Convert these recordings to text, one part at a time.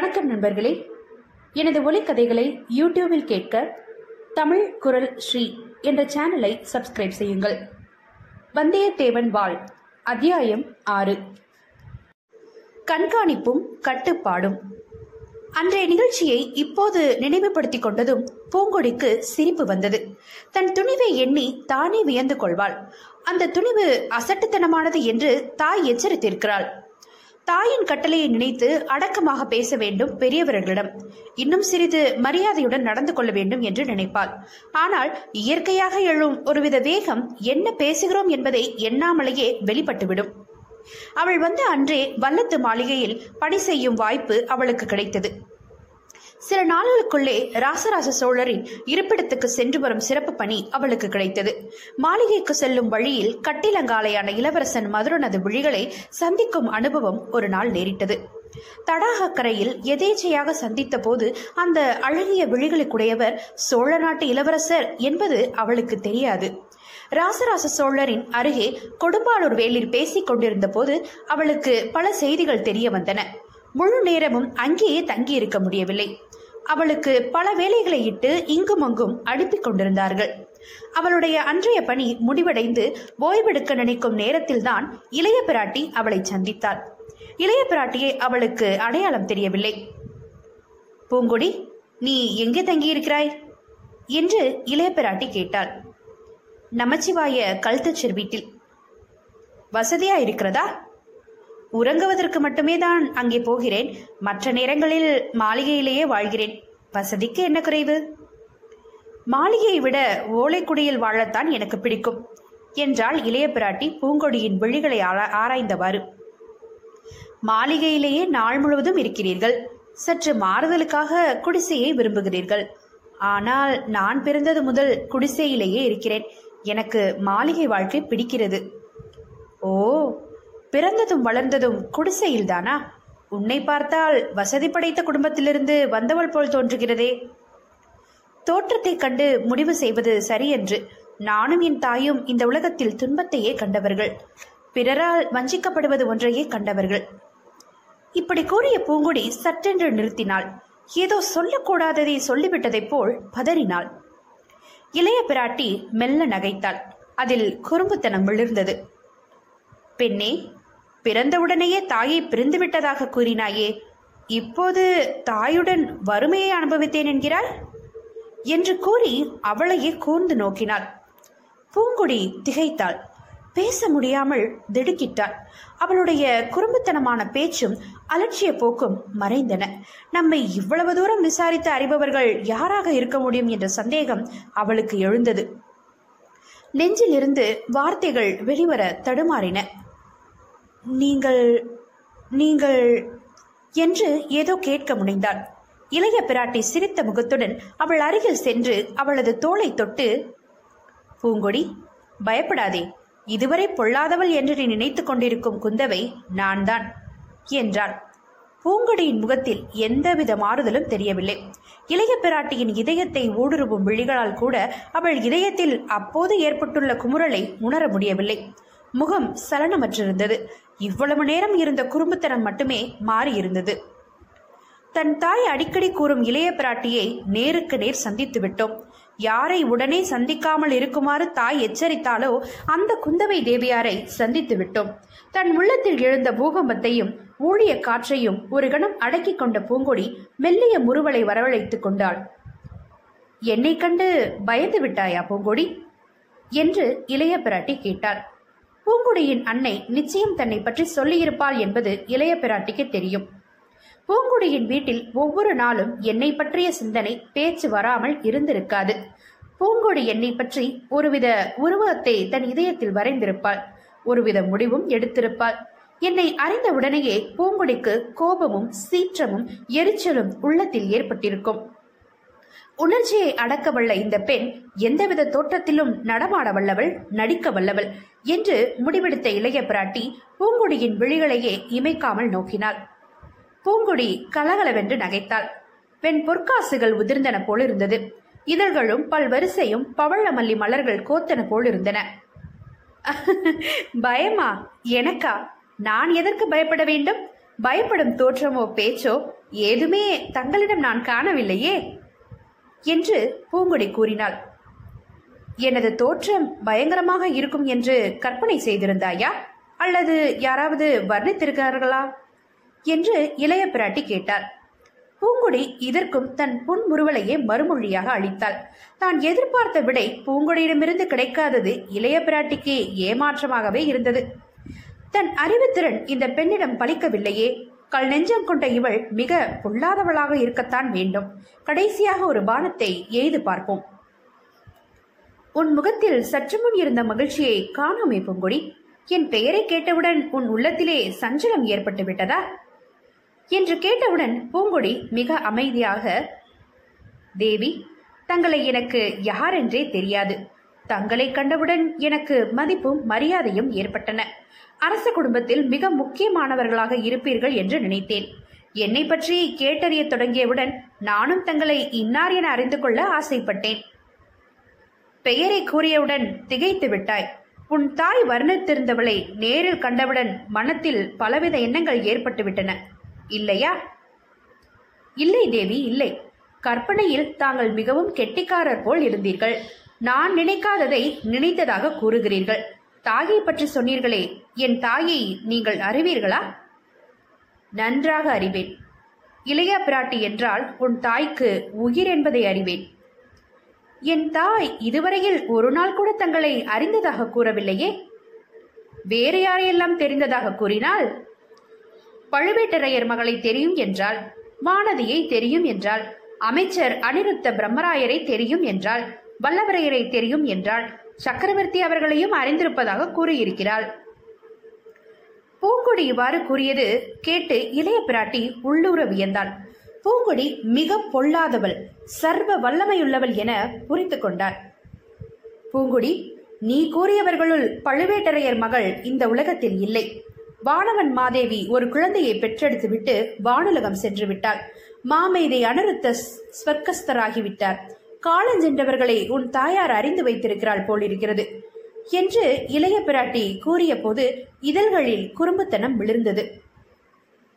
வணக்கம் நண்பர்களே. எனது ஒலிக்கதைகளை யூடியூபில் கேட்க தமிழ் குரல் ஸ்ரீ என்ற சேனலை சப்ஸ்கிரைப் செய்யுங்கள். வந்தியத்தேவன் வாள் அத்தியாயம் ஆறு. கண்காணிப்பும் கட்டுப்பாடும். அன்றைய நிகழ்ச்சியை இப்போது நினைவுபடுத்திக் கொண்டதும் பூங்கொடிக்கு சிரிப்பு வந்தது. தன் துணிவை எண்ணி தானே வியந்து கொள்வாள். அந்த துணிவு அசட்டுத்தனமானது என்று தாய் எச்சரித்திருக்கிறாள். தாயின் கட்டளையை நினைத்து அடக்கமாக பேச வேண்டும் பெரியவர்களிடம். இன்னும் சிறிது மரியாதையுடன் நடந்து கொள்ள வேண்டும் என்று நினைப்பாள். ஆனால் இயற்கையாக எழும் ஒருவித வேகம் என்ன பேசுகிறோம் என்பதை எண்ணாமலேயே வெளிப்பட்டுவிடும். அவள் வந்த அன்றே வல்லத்து மாளிகையில் பணி செய்யும் வாய்ப்பு அவளுக்கு கிடைத்தது. சில நாள்களுக்குள்ளே ராசராச சோழரின் இருப்பிடத்துக்கு சென்று வரும் சிறப்பு பணி அவளுக்கு கிடைத்தது. மாளிகைக்கு செல்லும் வழியில் கட்டிலங்காலையான இளவரசன் மதுரனது விழிகளை சந்திக்கும் அனுபவம் ஒரு நாள் நேரிட்டது. தடாகக்கரையில் எதேச்சையாக சந்தித்த போது அந்த அழகிய விழிகளுக்குடையவர் சோழ நாட்டு இளவரசர் என்பது அவளுக்கு தெரியாது. ராசராச சோழரின் அருகே கொடும்பாளூர் வேலில் பேசிக் கொண்டிருந்த போது அவளுக்கு பல செய்திகள் தெரிய வந்தன. முழு நேரமும் அங்கேயே தங்கி இருக்க முடியவில்லை. அவளுக்கு பல வேலைகளை இட்டு இங்கும் அங்கும் அனுப்பி கொண்டிருந்தார்கள். அவளுடைய அன்றைய பணி முடிவடைந்து ஓய்வெடுக்க நினைக்கும் நேரத்தில்தான் இளைய பிராட்டி அவளை சந்தித்தாள். இளைய பிராட்டியை அவளுக்கு அடையாளம் தெரியவில்லை. பூங்கொடி நீ எங்கே தங்கியிருக்கிறாய்? என்று இளைய பிராட்டி கேட்டாள். நமச்சிவாய கல்தச்சர் வீட்டில். வசதியா இருக்கிறதா? உறங்குவதற்கு மட்டுமே தான் அங்கே போகிறேன். மற்ற நேரங்களில் மாளிகையிலேயே வாழ்கிறேன். வசதிக்கு என்ன குறைவு? மாளிகையை விட ஓலைக்குடியில் வாழத்தான் எனக்கு பிடிக்கும். என்றாள் இளைய பிராட்டி பூங்கொடியின் விழிகளை ஆரா- ஆராய்ந்தவாறு. மாளிகையிலேயே நாள் முழுவதும் இருக்கிறீர்கள். சற்று மாறுதலுக்காக குடிசையை விரும்புகிறீர்கள். ஆனால் நான் பிறந்தது முதல் குடிசையிலேயே இருக்கிறேன். எனக்கு மாளிகை வாழ்க்கை பிடிக்கிறது. ஓ பிறந்ததும் வளர்ந்ததும் குடிசையில்தானா? உன்னை பார்த்தால் வசதி படைத்த குடும்பத்திலிருந்து வந்தவள் போல் தோன்றுகிறதே. தோற்றத்தை கண்டு முடிவு செய்வது சரியென்று நானும் என் தாயும் இந்த உலகத்தில் துன்பத்தையே கண்டவர்கள். பிறரால் வஞ்சிக்கப்படுவது ஒன்றையே கண்டவர்கள். இப்படி கூறிய பூங்குடி சற்றென்று நிறுத்தினாள். ஏதோ சொல்லக்கூடாததை சொல்லிவிட்டதைப் போல் பதறினாள். இளைய பிராட்டி மெல்ல நகைத்தாள். அதில் குறும்புத்தனம் விழுந்தது. பெண்ணே பிறந்தவுடனேயே தாயை பிரிந்து விட்டதாக கூறினாயே இப்போது தாயுடன் வறுமையை அனுபவித்தேன் என்கிறாள்? என்று கூறி அவளையே கூர்ந்து நோக்கினாள். பூங்குடி திகைத்தாள். பேச முடியாமல் திடுக்கிட்டாள். அவளுடைய குறும்புத்தனமான பேச்சும் அலட்சிய போக்கும் மறைந்தன. நம்மை இவ்வளவு தூரம் விசாரித்து அறிபவர்கள் யாராக இருக்க முடியும் என்ற சந்தேகம் அவளுக்கு எழுந்தது. நெஞ்சிலிருந்து வார்த்தைகள் வெளிவர தடுமாறின. நீங்கள் நீங்கள் என்று ஏதோ கேட்க முனைந்தாள். இளைய பிராட்டி சிரித்த முகத்துடன் அவள் அருகில் சென்று அவளது தோளை தொட்டு பூங்கொடி பயப்படாதே. இதுவரை பொல்லாதவள் என்று நீ நினைத்துக் கொண்டிருக்கும் குந்தவை நான்தான் என்றாள். பூங்கொடியின் முகத்தில் எந்தவித மாறுதலும் தெரியவில்லை. இளைய பிராட்டியின் இதயத்தை ஊடுருவும் விழிகளால் கூட அவள் இதயத்தில் அப்போது ஏற்பட்டுள்ள குமுறலை உணர முடியவில்லை. முகம் சலனமற்றிருந்தது. இவ்வளவு நேரம் இருந்த குறும்புத்தனம் மட்டுமே மாறியிருந்தது. தன் தாய் அடிக்கடி கூறும் இளைய பிராட்டியை நேருக்கு நேர் சந்தித்து விட்டோம். யாரை உடனே சந்திக்காமல் இருக்குமாறு தாய் எச்சரித்தாலோ அந்த குந்தவை தேவியாரை சந்தித்து விட்டோம். தன் உள்ளத்தில் எழுந்த பூகம்பத்தையும் ஊழிய காற்றையும் ஒரு கணம் அடக்கிக் கொண்ட பூங்கொடி மெல்லிய முறுவலை வரவழைத்துக் கொண்டாள். என்னை கண்டு பயந்து விட்டாயா பூங்கொடி? என்று இளைய பிராட்டி கேட்டாள். பூங்குடியின் அன்னை நிச்சயம் தன்னை பற்றி சொல்லியிருப்பாள் என்பது இளைய பிராட்டிக்கு தெரியும். பூங்குடியின் வீட்டில் ஒவ்வொரு நாளும் என்னை பற்றிய சிந்தனை பேச்சு வராமல் இருந்திருக்காது. பூங்குடி என்னை பற்றி ஒருவித உருவத்தை தன் இதயத்தில் வரைந்திருப்பாள். ஒருவித முடிவும் எடுத்திருப்பாள். என்னை அறிந்தவுடனேயே பூங்குடிக்கு கோபமும் சீற்றமும் எரிச்சலும் உள்ளத்தில் ஏற்பட்டிருக்கும். உணர்ச்சியை அடக்க இந்த பெண் எந்தவித தோற்றத்திலும் நடமாட வல்லவள் நடிக்க வல்லவள் என்று முடிவெடுத்த இளைய பிராட்டி பூங்குடியின் விழிகளையே இமைக்காமல் நோக்கினாள். பூங்குடி கலகலவென்று நகைத்தாள். பெண் பொற்காசுகள் உதிர்ந்தன போல் இருந்தது இதழ்களும் பல்வரிசையும் பவழமல்லி மலர்கள் கோத்தன போல் இருந்தன பயமா? எனக்கா? நான் எதற்கு பயப்பட வேண்டும்? பயப்படும் தோற்றமோ பேச்சோ ஏதுமே தங்களிடம் நான் காணவில்லையே. என்று பூங்கொடி கூறினாள். எனது தோற்றம் பயங்கரமாக இருக்கும் என்று கற்பனை செய்திருந்தாயா? அல்லது யாராவது வர்ணித்திருக்கிறார்களா? என்று இளைய பிராட்டி கேட்டார் பூங்குடி இதற்கும் தன் புன்முறுவலையே மறுமொழியாக அளித்தாள். தான் எதிர்பார்த்த விடை பூங்குடியிடமிருந்து கிடைக்காதது இளைய பிராட்டிக்கு ஏமாற்றமாகவே இருந்தது. தன் அறிவுத்திறன் இந்த பெண்ணிடம் பலிக்கவில்லையே. கல் நெஞ்சம் கொண்ட இவள் மிக பொல்லாதவளாக இருக்கத்தான் வேண்டும். கடைசியாக ஒரு பானத்தை எய்து பார்ப்போம். உன் முகத்தில் சற்று முன் இருந்த மகிழ்ச்சியை காணோமே பூங்கொடி. என் பெயரை கேட்டவுடன் உன் உள்ளத்திலே சஞ்சலம் ஏற்பட்டு விட்டதா? என்று கேட்டவுடன் பூங்கொடி மிக அமைதியாக தேவி தங்களை எனக்கு யாரென்றே தெரியாது. தங்களை கண்டவுடன் எனக்கு மதிப்பும் மரியாதையும் ஏற்பட்டன. அரச குடும்பத்தில் மிக முக்கியமானவர்களாக இருப்பீர்கள் என்று நினைத்தேன். என்னை பற்றி கேட்டறிய தொடங்கியவுடன் நானும் தங்களை இன்னார் என அறிந்து கொள்ள ஆசைப்பட்டேன். பெயரை கூறியவுடன் திகைத்து விட்டாய். உன் தாய் வர்ணித்திருந்தவளை நேரில் கண்டவுடன் மனத்தில் பலவித எண்ணங்கள் ஏற்பட்டுவிட்டன. இல்லையா? இல்லை தேவி இல்லை. கற்பனையில் தாங்கள் மிகவும் கெட்டிக்காரர் போல் இருந்தீர்கள். நான் நினைக்காததை நினைத்ததாக கூறுகிறீர்கள். தாயை பற்றி சொன்னீர்களே என் தாயை நீங்கள் அறிவீர்களா? நன்றாக அறிவேன். இளைய பிராட்டி என்றால் உன் தாய்க்கு உயிர் என்பதை அறிவேன். என் தாய் இதுவரையில் ஒரு நாள் கூட தங்களை அறிந்ததாக கூறவில்லையே? வேறு யாரையெல்லாம் தெரிந்ததாக கூறினால்? பழுவேட்டரையர் மகளை தெரியும் என்றால் வானதியை தெரியும் என்றால் அமைச்சர் அனிருத்த பிரம்மராயரை தெரியும் என்றால் வல்லவரையரை தெரியும் என்றால் சக்கரவர்த்தி அவர்களையும் அறிந்திருப்பதாக கூறியிருக்கிறாள். பூங்கொடி இவ்வாறு கூறியது கேட்டு இளைய பிராட்டி உள்ளூர வியந்தாள். பூங்கொடி மிக பொல்லாதவள் சர்வ வல்லமையுள்ளவள் என புரிந்து கொண்டார் பூங்குடி நீ கூறியவர்களுள் பழுவேட்டரையர் மகள் இந்த உலகத்தில் இல்லை. வானவன் மாதேவி ஒரு குழந்தையை பெற்றெடுத்துவிட்டு வானுலகம் சென்று விட்டாள் மாமேதை அனருத்த ஸ்வர்க்கஸ்தராகிவிட்டார். காலஞ்சென்றவர்களை உன் தாயார் அறிந்து வைத்திருக்கிறாள் போலிருக்கிறது. என்று இளைய பிராட்டி கூறிய போது இதழ்களில் குறும்புத்தனம் விழுந்தது.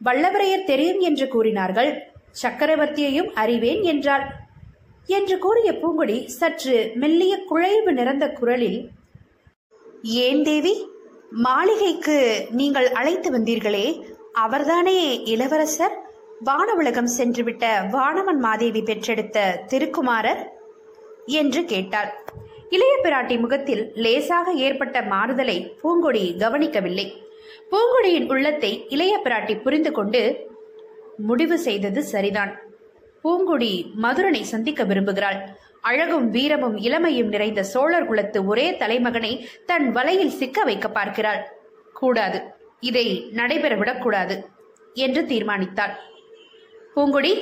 வல்லவரையர் தெரியும் என்று கூறினார்கள் சக்கரவர்த்தியையும் அறிவேன் என்றாள். என்று கூறிய பூங்குடி சற்று மெல்லிய குழைவு நிறந்த குரலில் ஏன் தேவி மாளிகைக்கு நீங்கள் அழைத்து வந்தீர்களே அவர்தானே இளவரசர்? வானவுலகம் சென்றுவிட்ட வானவன் மாதேவி பெற்றெடுத்த திருக்குமாரர்? என்று கேட்டாள். இளைய பிராட்டி முகத்தில் லேசாக ஏற்பட்ட மாறுதலை பூங்கொடி கவனிக்கவில்லை. பூங்கொடியின் உள்ளத்தை இளைய பிராட்டி புரிந்து கொண்டு முடிவு செய்தது சரிதான். பூங்குடி மதுரனை சந்திக்க விரும்புகிறாள். அழகும் வீரமும் இளமையும் நிறைந்த சோழர் குலத்து ஒரே தலைமகனை தன் வலையில் சிக்க வைக்க பார்க்கிறாள். கூடாது. இதை நடைபெற விடக்கூடாது என்று தீர்மானித்தாள். பூங்குடி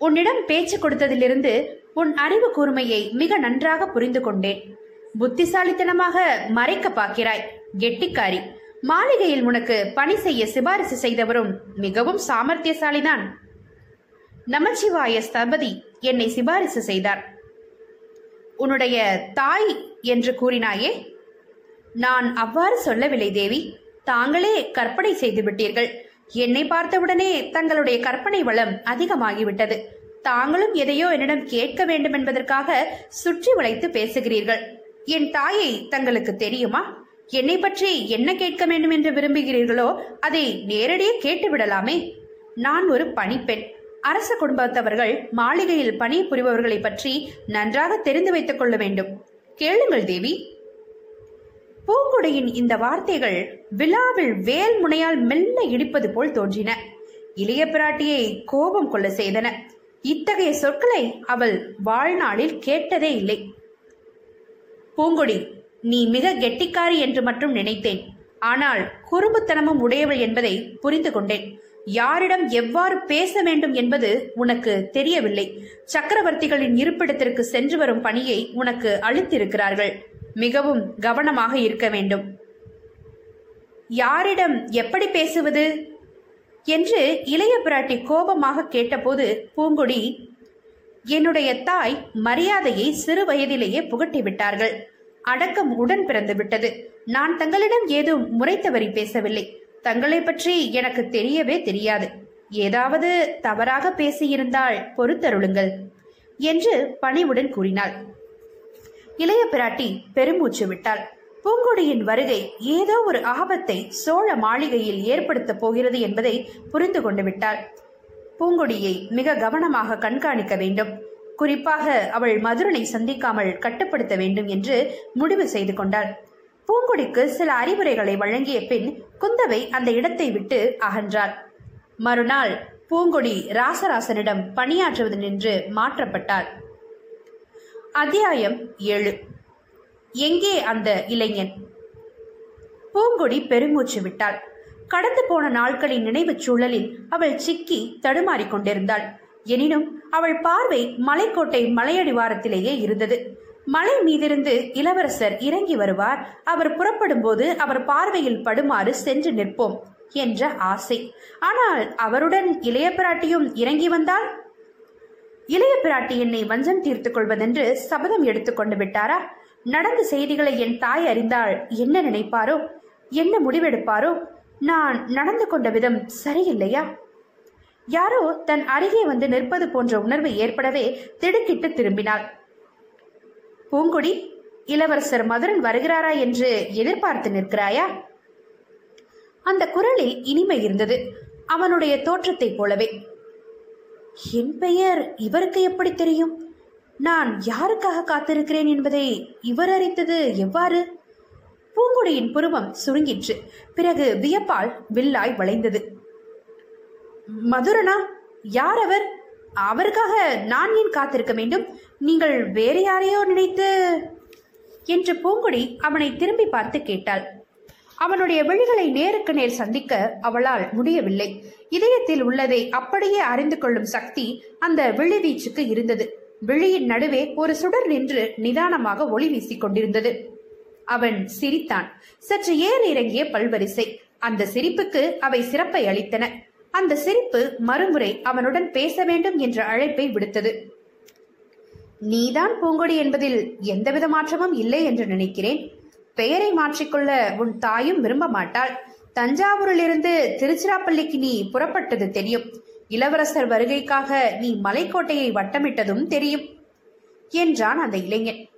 உன்னிடம் பேச்சு கொடுத்ததிலிருந்து உன் அறிவு கூர்மையை மிக நன்றாக புரிந்து கொண்டேன். புத்திசாலித்தனமாக மறைக்க பார்க்கிறாய் கெட்டிக்காரி. மாளிகையில் உனக்கு பணி செய்ய சிபாரிசு செய்தவரும் மிகவும் சாமர்த்தியசாலிதான். நமச்சிவாய ஸ்தபதி என்னை சிபாரிசு செய்தார். உன்னுடைய தாய் என்று கூறினாயே? நான் அவ்வாறு சொல்லவில்லை தேவி. தாங்களே கற்பனை செய்து விட்டீர்கள். என்னை பார்த்தவுடனே தங்களுடைய கற்பனை வளம் அதிகமாகிவிட்டது. தாங்களும் எதையோ என்னிடம் கேட்க வேண்டும் என்பதற்காக சுற்றி வளைத்து பேசுகிறீர்கள். என் தாயை தங்களுக்கு தெரியுமா? என்னை பற்றி என்ன கேட்க வேண்டும் என்று விரும்புகிறீர்களோ அதை நேரடியே கேட்டு விடலாமே நான் ஒரு பணிப்பெண். அரச குடும்பத்தவர்கள் மாளிகையில் பணி புரிபவர்களை பற்றி நன்றாக தெரிந்து வைத்துக் கொள்ள வேண்டும். கேளுங்கள் தேவி. பூங்குடியின் இந்த வார்த்தைகள் விழாவில் வேல் முனையால் மெல்ல இடிப்பது போல் தோன்றின. இளைய பிராட்டியை கோபம் கொள்ள செய்தன. இத்தகைய சொற்களை அவள் வாழ்நாளில் கேட்டதே இல்லை. பூங்கொடி நீ மிக கெட்டிக்காரி என்று மட்டும் நினைத்தேன். ஆனால் குறும்புத்தனமும் உடையவள் என்பதை புரிந்து கொண்டேன். யாரிடம் எவ்வாறு பேச வேண்டும் என்பது உனக்கு தெரியவில்லை. சக்கரவர்த்திகளின் இருப்பிடத்திற்கு சென்று வரும் பணியை உனக்கு அளித்திருக்கிறார்கள். மிகவும் கவனமாக இருக்க வேண்டும். யாரிடம் எப்படி பேசுவது? என்று இளைய பிராட்டி கோபமாக கேட்டபோது பூங்குடி என்னுடைய தாய் மரியாதையை சிறு வயதிலேயே புகட்டி விட்டார்கள். அடக்கம் உடன் பிறந்து விட்டது. நான் தங்களிடம் ஏதும் முறைத்தவரி பேசவில்லை. தங்களை பற்றி எனக்கு தெரியவே தெரியாது. ஏதாவது தவறாக பேசியிருந்தால் பொறுத்தருளுங்கள் என்று பணிவுடன் கூறினாள். இளைய பிராட்டி பெருமூச்சு விட்டாள். பூங்கொடியின் வருகை ஏதோ ஒரு ஆபத்தை சோழ மாளிகையில் ஏற்படுத்தப் போகிறது என்பதை புரிந்து கொண்டு விட்டாள். பூங்கொடியை மிக கவனமாக கண்காணிக்க வேண்டும். குறிப்பாக அவள் மதுரனை சந்திக்காமல் கட்டுப்படுத்த வேண்டும் என்று முடிவு செய்து கொண்டாள். பூங்கொடிக்கு சில அறிவுரைகளை வழங்கிய பின் குந்தவை அந்த இடத்தை விட்டு அகன்றாள். மறுநாள் பூங்கொடி ராசராசனிடம் பணியாற்றுவது நின்று மாற்றப்பட்டாள். அத்தியாயம் ஏழு. எங்கே அந்த இளைஞன்? பூங்கொடி பெருமூச்சு விட்டாள். கடந்து போன நாட்களின் நினைவுச் சூழலில் அவள் சிக்கி தடுமாறிக் கொண்டிருந்தாள். எனினும் அவள் பார்வை மலைக்கோட்டை மலையடிவாரத்திலேயே இருந்தது. மலை மீதிருந்து இளவரசர் இறங்கி வருவார். அவர் புறப்படும் போது அவர் பார்வையில் படுமாறு சென்று நிற்போம் என்ற ஆசை. ஆனால் அவருடன் இளைய பிராட்டியும் இறங்கி வந்தால் இளைய பிராட்டி என்னை வஞ்சம் தீர்த்துக் கொள்வதென்று சபதம் எடுத்துக்கொண்டு விட்டாரா? நடந்த செய்திகளை என் தாய் அறிந்தால் என்ன நினைப்பாரோ? என்ன முடிவெடுப்பாரோ? நான் நடந்து கொண்ட விதம் சரியில்லையா? யாரோ தன் அருகே வந்து நிற்பது போன்ற உணர்வு ஏற்படவே திடுக்கிட்டு திரும்பினாள். பூங்குடி இளவரசர் மதுரன் வருகிறாரா என்று எதிர்பார்த்து நிற்கிறாயா? அந்த குரலில் இனிமை இருந்தது. அவனுடைய தோற்றத்தைப் போலவே. என் பெயர் இவருக்கு எப்படி தெரியும்? நான் யாருக்காக காத்திருக்கிறேன் என்பதை இவர் அறித்தது எவ்வாறு? பூங்குடியின் புருவம் சுருங்கிற்று. பிறகு வியப்பால் வில்லாய் வளைந்தது. மதுரனா? யார் அவர் அவருக்காக நான் ஏன் காத்திருக்க வேண்டும்? நீங்கள் வேறு யாரையோ நினைத்து? என்று பூங்குடி அவனை திரும்பி பார்த்து கேட்டாள். அவனுடைய விழிகளை நேருக்கு நேர் சந்திக்க அவளால் முடியவில்லை. இதயத்தில் உள்ளதை அப்படியே அறிந்து கொள்ளும் சக்தி அந்த விழிவீச்சுக்கு இருந்தது. விழியின் நடுவே ஒரு சுடர் நின்று நிதானமாக ஒளி வீசிக் கொண்டிருந்தது. அவன் சிரித்தான். சற்று ஏற இறங்கிய பல்வரிசை? அந்த சிரிப்புக்கு அவை சிறப்பை அளித்தன. அந்த சிரிப்பு மறுமுறை அவனுடன் பேச வேண்டும் என்ற அழைப்பை விடுத்தது. நீதான் பூங்கொடி என்பதில் எந்தவித மாற்றமும் இல்லை என்று நினைக்கிறேன். பெயரை மாற்றிக்கொள்ள உன் தாயும் விரும்ப மாட்டாள். தஞ்சாவூரிலிருந்து திருச்சிராப்பள்ளிக்கு நீ புறப்பட்டது தெரியும். இளவரசர் வருகைக்காக நீ மலைக்கோட்டையை வட்டமிட்டதும் தெரியும் என்றான் அந்த இளைஞன்.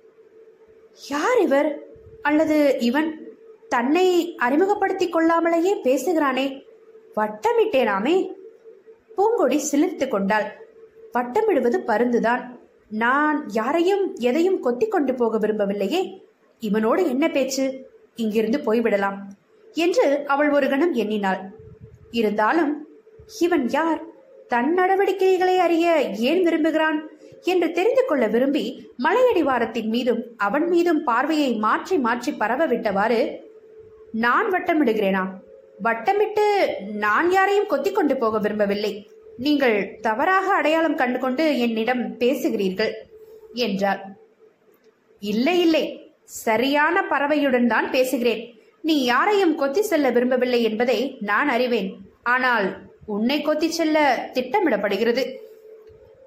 யார் இவர்? அல்லது இவன் தன்னை அறிமுகப்படுத்திக் கொள்ளாமலேயே பேசுகிறானே? வட்டமிட்டேனாமே? பூங்கொடி சிலிர்த்து கொண்டாள். வட்டமிடுவது பருந்துதான். நான் யாரையும் எதையும் கொத்திக் கொண்டு போக விரும்பவில்லையே. இவனோடு என்ன பேச்சு? இங்கிருந்து போய்விடலாம் என்று அவள் ஒரு கணம் எண்ணினாள். இருந்தாலும் இவன் யார்? தன் நடவடிக்கைகளை அறிய ஏன் விரும்புகிறான் என்று தெரிந்து கொள்ள விரும்பி மலையடிவாரத்தின் மீதும் அவன் மீதும் பார்வையை மாற்றி மாற்றி பரவ விட்டவாறு நான் வட்டமிடுகிறேனா? வட்டமிட்டு நான் யாரையும் கொத்திக் கொண்டு போக விரும்பவில்லை. நீங்கள் தவறாக அடையாளம் கண்டுகொண்டு என்னிடம் பேசுகிறீர்கள் என்றார் இல்லை இல்லை. சரியான பறவையுடன் தான் பேசுகிறேன். நீ யாரையும் கொத்தி செல்ல விரும்பவில்லை என்பதை நான் அறிவேன். ஆனால் உன்னை கொத்தி செல்ல திட்டமிடப்படுகிறது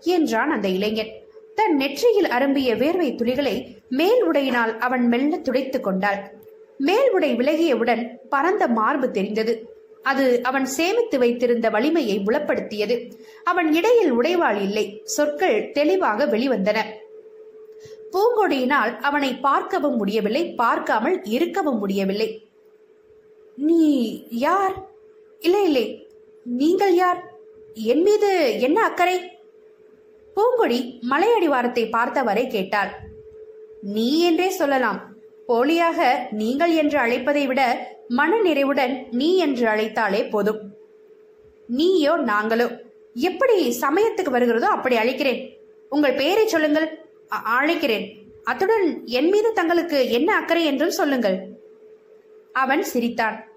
என்றான் அந்த இளைஞன். தன் நெற்றியில் அரும்பிய வேர்வை துளிகளை மேல் உடையினால் அவன் மெல்ல துடைத்துக் கொண்டாள். மேல் உடை விலகியவுடன் பரந்த மார்பு தெரிந்தது. அது அவன் சேமித்து வைத்திருந்த வலிமையை புலப்படுத்தியது. அவன் இடையில் உடைவாள் இல்லை. சொற்கள் தெளிவாக வெளிவந்தன. பூங்கொடியினால் அவனை பார்க்கவும் முடியவில்லை. பார்க்காமல் இருக்கவும் முடியவில்லை. நீ யார்? இல்லை இல்லை. நீங்கள் யார்? என் மீது என்ன அக்கறை? பூங்கொடி மலையடிவாரத்தை பார்த்தவரை கேட்டாள். நீ என்றே சொல்லலாம். போலியாக நீங்கள் என்று அழைப்பதை விட மன நிறைவுடன் நீ என்று அழைத்தாலே போதும். நீயோ நாங்களோ? எப்படி சமயத்துக்கு வருகிறதோ அப்படி அழைக்கிறேன். உங்கள் பெயரை சொல்லுங்கள். அ- அழைக்கிறேன். அத்துடன் என் மீது தங்களுக்கு என்ன அக்கறை என்றும் சொல்லுங்கள். அவன் சிரித்தான்.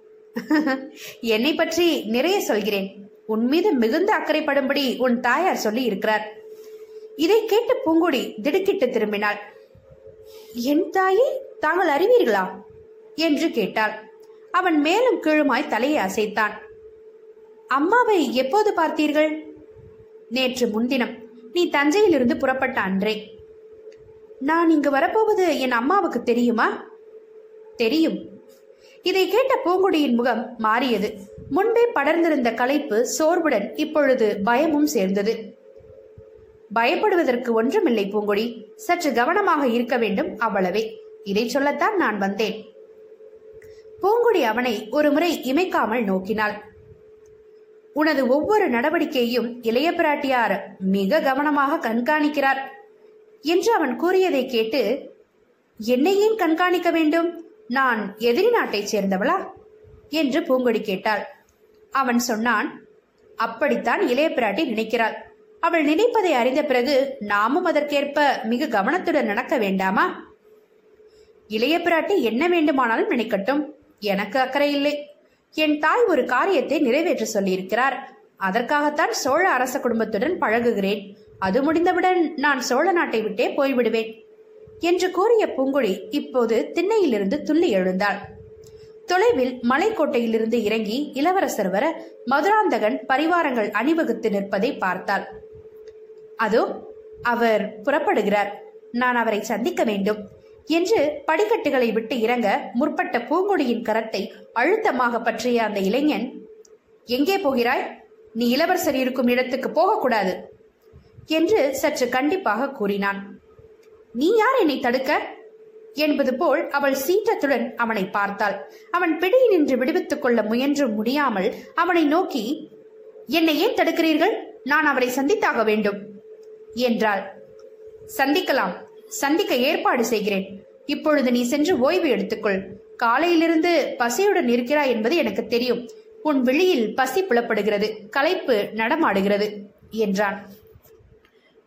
என்னை பற்றி நிறைய சொல்கிறேன். உன் மீது மிகுந்த அக்கறைப்படும்படி உன் தாயார் சொல்லி இருக்கிறார். இதை கேட்டு பூங்குடி திடுக்கிட்டு திரும்பினாள். என் தாயை தாங்கள் அறிவீர்களா? என்று கேட்டாள். அவன் மேலும் கீழுமாய் தலையை அசைத்தான். அம்மாவை எப்போது பார்த்தீர்கள்? நேற்று முன்தினம். நீ தஞ்சையிலிருந்து புறப்பட்ட அன்றே. நான் இங்கு வரப்போவது என் அம்மாவுக்கு தெரியுமா? தெரியும். இதை கேட்ட பூங்குடியின் முகம் மாறியது. முன்பே படர்ந்திருந்த களைப்பு சோர்வுடன் இப்பொழுது பயமும் சேர்ந்தது. பயப்படுவதற்கு ஒன்றுமில்லை பூங்குடி. சற்று கவனமாக இருக்க வேண்டும் அவ்வளவே. இதை சொல்லத்தான் நான் வந்தேன். பூங்குடி அவனை ஒருமுறை இமைக்காமல் நோக்கினாள். உனது ஒவ்வொரு நடவடிக்கையையும் இளைய பிராட்டியார் மிக கவனமாக கண்காணிக்கிறார். என்று அவன் கூறியதை கேட்டு என்னை ஏன் கண்காணிக்க வேண்டும்? நான் எதிரி நாட்டைச் சேர்ந்தவளா? என்று பூங்கொடி கேட்டாள். அவன் சொன்னான் அப்படித்தான் இளைய பிராட்டி நினைக்கிறாள். அவள் நினைப்பதை அறிந்த பிறகு நாமும் அதற்கேற்ப மிக கவனத்துடன் நடக்க வேண்டாமா? இளைய பிராட்டி என்ன வேண்டுமானாலும் நினைக்கட்டும். எனக்கு அக்கறை இல்லை. என் தாய் ஒரு காரியத்தை நிறைவேற்ற சொல்லியிருக்கிறார். அதற்காகத்தான் சோழ அரச குடும்பத்துடன் பழகுகிறேன். அது முடிந்தவுடன் நான் சோழ நாட்டை விட்டே போய்விடுவேன். என்று கூறிய பூங்குழி இப்போது திண்ணையிலிருந்து துள்ளி எழுந்தாள். தொலைவில் மலைக்கோட்டையிலிருந்து இறங்கி இளவரசர் வர மதுராந்தகன் பரிவாரங்கள் அணிவகுத்து நிற்பதை பார்த்தாள். அதோ அவர் புறப்படுகிறார். நான் அவரை சந்திக்க வேண்டும் என்று படிக்கட்டுகளை விட்டு இறங்க முற்பட்ட பூங்குழியின் கரத்தை அழுத்தமாக பற்றிய அந்த இளைஞன் எங்கே போகிறாய்? நீ இளவரசர் இருக்கும் இடத்துக்கு போகக்கூடாது என்று சற்று கண்டிப்பாக கூறினான். நீ யார் என்னை தடுக்க? என்பது போல் அவள் சீற்றத்துடன் அவனை பார்த்தாள். அவன் பிடியில் நின்று விடுவித்துக் கொள்ள முயன்று முடியாமல் அவனை நோக்கி என்னை ஏன் தடுக்கிறீர்கள்? நான் அவரை சந்தித்தாக வேண்டும் என்றாள். சந்திக்கலாம். சந்திக்க ஏற்பாடு செய்கிறேன். இப்பொழுது நீ சென்று ஓய்வு எடுத்துக்கொள். காலையிலிருந்து பசியுடன் இருக்கிறாய் என்பது எனக்கு தெரியும். உன் விழியில் பசி புலப்படுகிறது. களைப்பு நடமாடுகிறது என்றான்.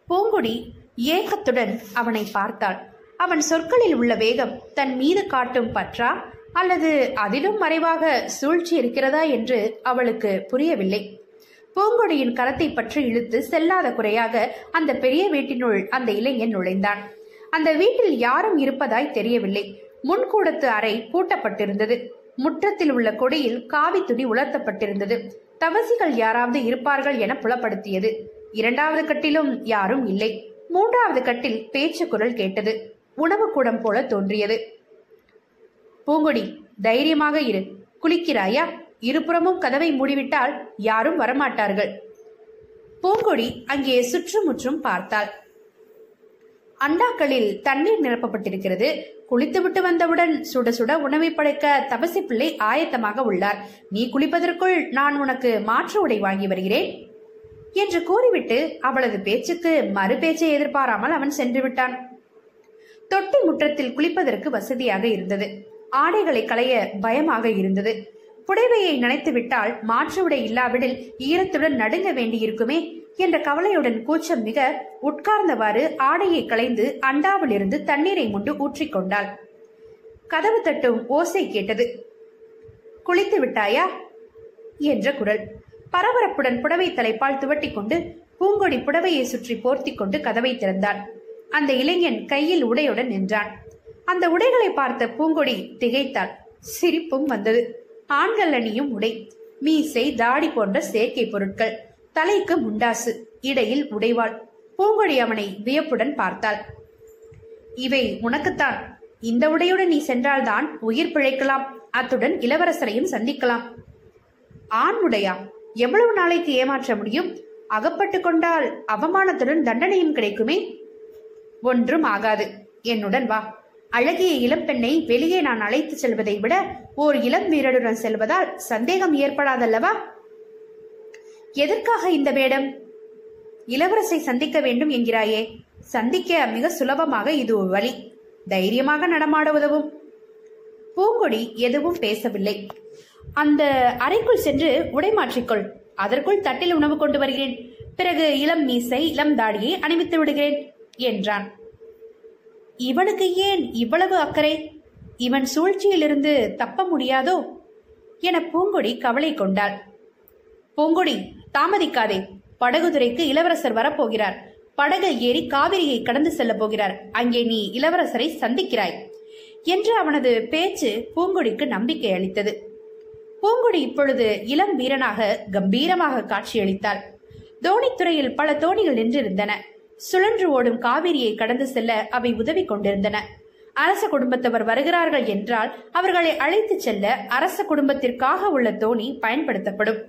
பூங்குடி ஏக்கத்துடன் அவனை பார்த்தாள். அவன் சொற்களில் உள்ள வேகம் தன் மீது காட்டும் பற்றா அல்லது அதிலும் மறைவாக சூழ்ச்சி இருக்கிறதா என்று அவளுக்கு புரியவில்லை. பூங்கொடியின் கரத்தை பற்றி இழுத்து செல்லாத குறையாக அந்த பெரிய வீட்டினுள் அந்த இளைஞன் நுழைந்தான். அந்த வீட்டில் யாரும் இருப்பதாய் தெரியவில்லை. முன்கூடத்து அறை பூட்டப்பட்டிருந்தது. முற்றத்தில் உள்ள கொடியில் காவி துணி உலர்த்தப்பட்டிருந்தது. தவசிகள் யாராவது இருப்பார்கள் என புலப்படுத்தியது. இரண்டாவது கட்டிலும் யாரும் இல்லை. மூன்றாவது கட்டில் பேச்சு குரல் கேட்டது. உணவு கூடம் போல தோன்றியது. பூங்கொடி தைரியமாக இரு. குளிக்கிறாயா? இருபுறமும் கதவை மூடிவிட்டால் யாரும் வரமாட்டார்கள். பூங்கொடி அங்கே சுற்றுமுற்றும் பார்த்தாள். அண்டாக்களில் தண்ணீர் நிரப்பப்பட்டிருக்கிறது. குளித்துவிட்டு வந்தவுடன் சுட சுட உணவை படைக்க தபசி பிள்ளை ஆயத்தமாக உள்ளார். நீ குளிப்பதற்குள் நான் உனக்கு மாற்று உடை வாங்கி வருகிறேன். என்று கூறிவிட்டு அவளது பேச்சுக்கு மறு பேச்சை எதிர்பாராமல் அவன் சென்று விட்டான். தொட்டி முற்றத்தில் குளிப்பதற்கு வசதியாக இருந்தது. ஆடைகளை களைய பயமாக இருந்தது. புடைவையை நினைத்து விட்டால் மாற்று உடை இல்லாவிடில் ஈரத்துடன் நடுங்க வேண்டியிருக்குமே என்ற கவலையுடன் கூச்சம் மிக உட்கார்ந்தவாறு ஆடையை களைந்து அண்டாவிலிருந்து தண்ணீரை முண்டு ஊற்றிக்கொண்டாள் கதவு தட்டும் ஓசை கேட்டது. குளித்து விட்டாயா? என்ற குரல். பரபரப்புடன் புடவை தலைப்பால் துவட்டி கொண்டு பூங்கொடி புடவையை சுற்றி போர்த்தி கொண்டு கதவை திறந்தான் அந்த இளைஞன் கையில் உடையுடன் நின்றான். அந்த உடைகளை பார்த்த பூங்கொடி திகைத்தாள். சிரிப்பும் வந்தது. ஆண்கள் அணியும் உடை மீசை தாடி போன்ற செயற்கை பொருட்கள் தலைக்கு முண்டாசு இடையில் உடைவாள். பூங்கொடி அவனை வியப்புடன் பார்த்தாள். இவை உனக்குத்தான். இந்த உடையுடன் நீ சென்றால்தான் உயிர் பிழைக்கலாம். அத்துடன் இளவரசரையும் சந்திக்கலாம். ஆண் உடையா? எவ்வளவு நாளைக்கு ஏமாற்ற முடியும்? அகப்பட்டு கொண்டால் அவமானத்துடன் தண்டனையும் கிடைக்குமே? ஒன்றும் ஆகாது. என்னுடன் வா. அழகிய இளம்பெண்ணை வெளியே நான் அழைத்து செல்வதை விட ஓர் இளம் வீரருடன் செல்வதால் சந்தேகம் ஏற்படாதல்லவா? எதற்காக இந்த வேடம்? இளவரசை சந்திக்க வேண்டும் என்கிறாயே. சந்திக்க மிக சுலபமாக இது ஒரு வழி. தைரியமாக நடமாட உதவும். பூங்கொடி எதுவும் பேசவில்லை. அந்த அறைக்குள் சென்று உடை மாற்றிக்கொள். அதற்குள் தட்டில் உணவு கொண்டு வருகிறேன். பிறகு இளம் மீசை இளம் தாடியை அணிவித்து விடுகிறேன் என்றான். இவனுக்கு ஏன் இவ்வளவு அக்கறை? இவன் சூழ்ச்சியிலிருந்து தப்ப முடியாதோ? என பூங்கொடி கவலை கொண்டாள். பூங்கொடி தாமதிக்காதே. படகுதுறைக்கு இளவரசர் வரப்போகிறார். படகை ஏறி காவிரியை கடந்து செல்ல போகிறார். அங்கே நீ இளவரசரை சந்திக்கிறாய். என்று அவனது பேச்சு பூங்கொடிக்கு நம்பிக்கை அளித்தது. பூங்குடி இப்பொழுது இளம் வீரனாக கம்பீரமாக காட்சியளித்தாள் தோணித்துறையில் பல தோணிகள் நின்றிருந்தன. சுழன்று ஓடும் காவிரியை கடந்து செல்ல அவை உதவி கொண்டிருந்தன. அரச குடும்பத்தவர் வருகிறார்கள் என்றால் அவர்களை அழைத்துச் செல்ல அரச குடும்பத்திற்காக உள்ள தோணி பயன்படுத்தப்படும்.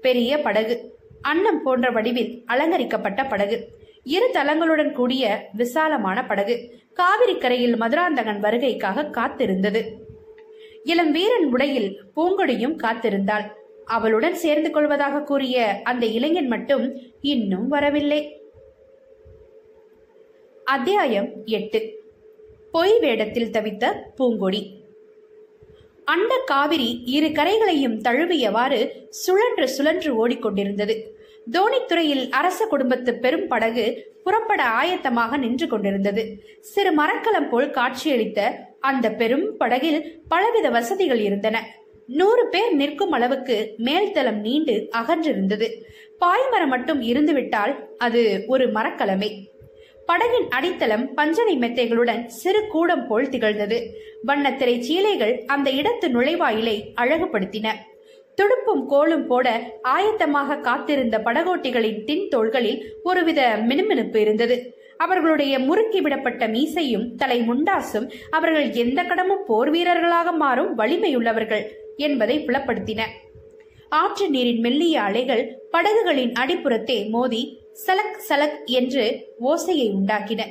பெரிய படகு அன்னம் போன்ற வடிவில் அலங்கரிக்கப்பட்ட படகு இரு தளங்களுடன் கூடிய விசாலமான படகு காவிரி கரையில் மதுராந்தகன் வருகைக்காக காத்திருந்தது. இளம் வீரன் உடையில் பூங்கொடியும் காத்திருந்தாள். அவளுடன் சேர்ந்து கொள்வதாக கூறிய அந்த இளைஞன் மட்டும் இன்னும் வரவில்லை. அத்தியாயம் எட்டு. பொய் வேடத்தில் தவித்த பூங்கொடி. அண்ட காவிரி இரு கரைகளையும் தழுவியவாறு சுழன்று சுழன்று ஓடிக்கொண்டிருந்தது. தோணித்துறையில் அரச குடும்பத்து பெரும் படகு புறப்பட ஆயத்தமாக நின்று கொண்டிருந்தது. சிறு மரக்கலம் போல் காட்சியளித்த அந்த பெரும் படகில் பலவித வசதிகள் இருந்தன. நூறு பேர் நிற்கும் அளவுக்கு மேல்தளம் நீண்டு அகன்றிருந்தது. பாய்மரம் மட்டும் இருந்துவிட்டால் அது ஒரு மரக்கலமே. படகின் அடித்தளம் பஞ்சனை மெத்தைகளுடன் சிறு கூடம் போல் திகழ்ந்தது. வண்ணத்திரை சீலைகள் அந்த இடத்து நுழைவாயிலை அழகுபடுத்தின. துடுப்பும் கோலும் போட ஆயத்தமாக காத்திருந்த படகோட்டிகளின் தின் தோள்களில் ஒருவித மினுமினுப்பு இருந்தது. அவர்களுடைய முறுக்கி விடப்பட்ட மீசையும் தலை முண்டாசும் அவர்கள் எந்த கடமும் போர் வீரர்களாக மாறும் வலிமையுள்ளவர்கள் என்பதை புலப்படுத்தின. ஆற்று நீரின் மெல்லிய அலைகள் படகுகளின் அடிப்புறத்தே மோதி சலக் சலக் என்று ஓசையை உண்டாக்கின.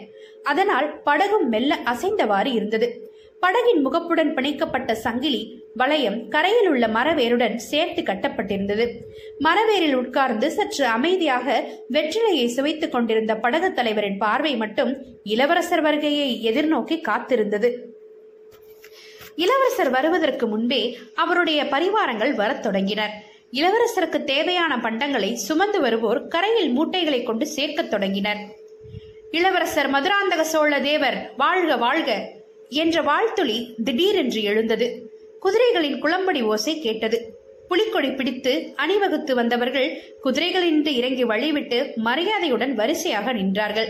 அதனால் படகும் மெல்ல அசைந்தவாறு இருந்தது. படகின் முகப்புடன் பிணைக்கப்பட்ட சங்கிலி வளையம் கரையில் உள்ள மரவேருடன் சேர்த்து கட்டப்பட்டிருந்தது. மரவேரில் உட்கார்ந்து சற்று அமைதியாக வெற்றிலையை சுவைத்துக் கொண்டிருந்த படகு தலைவரின் பார்வை மட்டும் இளவரசர் வருகையை எதிர்நோக்கி காத்திருந்தது. இளவரசர் வருவதற்கு முன்பே அவருடைய பரிவாரங்கள் வரத் தொடங்கினர். இளவரசருக்கு தேவையான பண்டங்களை சுமந்து வருவோர் கரையில் மூட்டைகளை கொண்டு சேர்க்கத் தொடங்கினர். இளவரசர் மதுராந்தக சோழ தேவர் வாழ்க வாழ்க என்ற வாழ்த்துளி திடீரென்று எழுந்தது. குதிரைகளின் குளம்படி ஓசை கேட்டது. புலிக்கொடி பிடித்து அணிவகுத்து வந்தவர்கள் குதிரைகளின்றி இறங்கி வழிவிட்டு மரியாதையுடன் வரிசையாக நின்றார்கள்.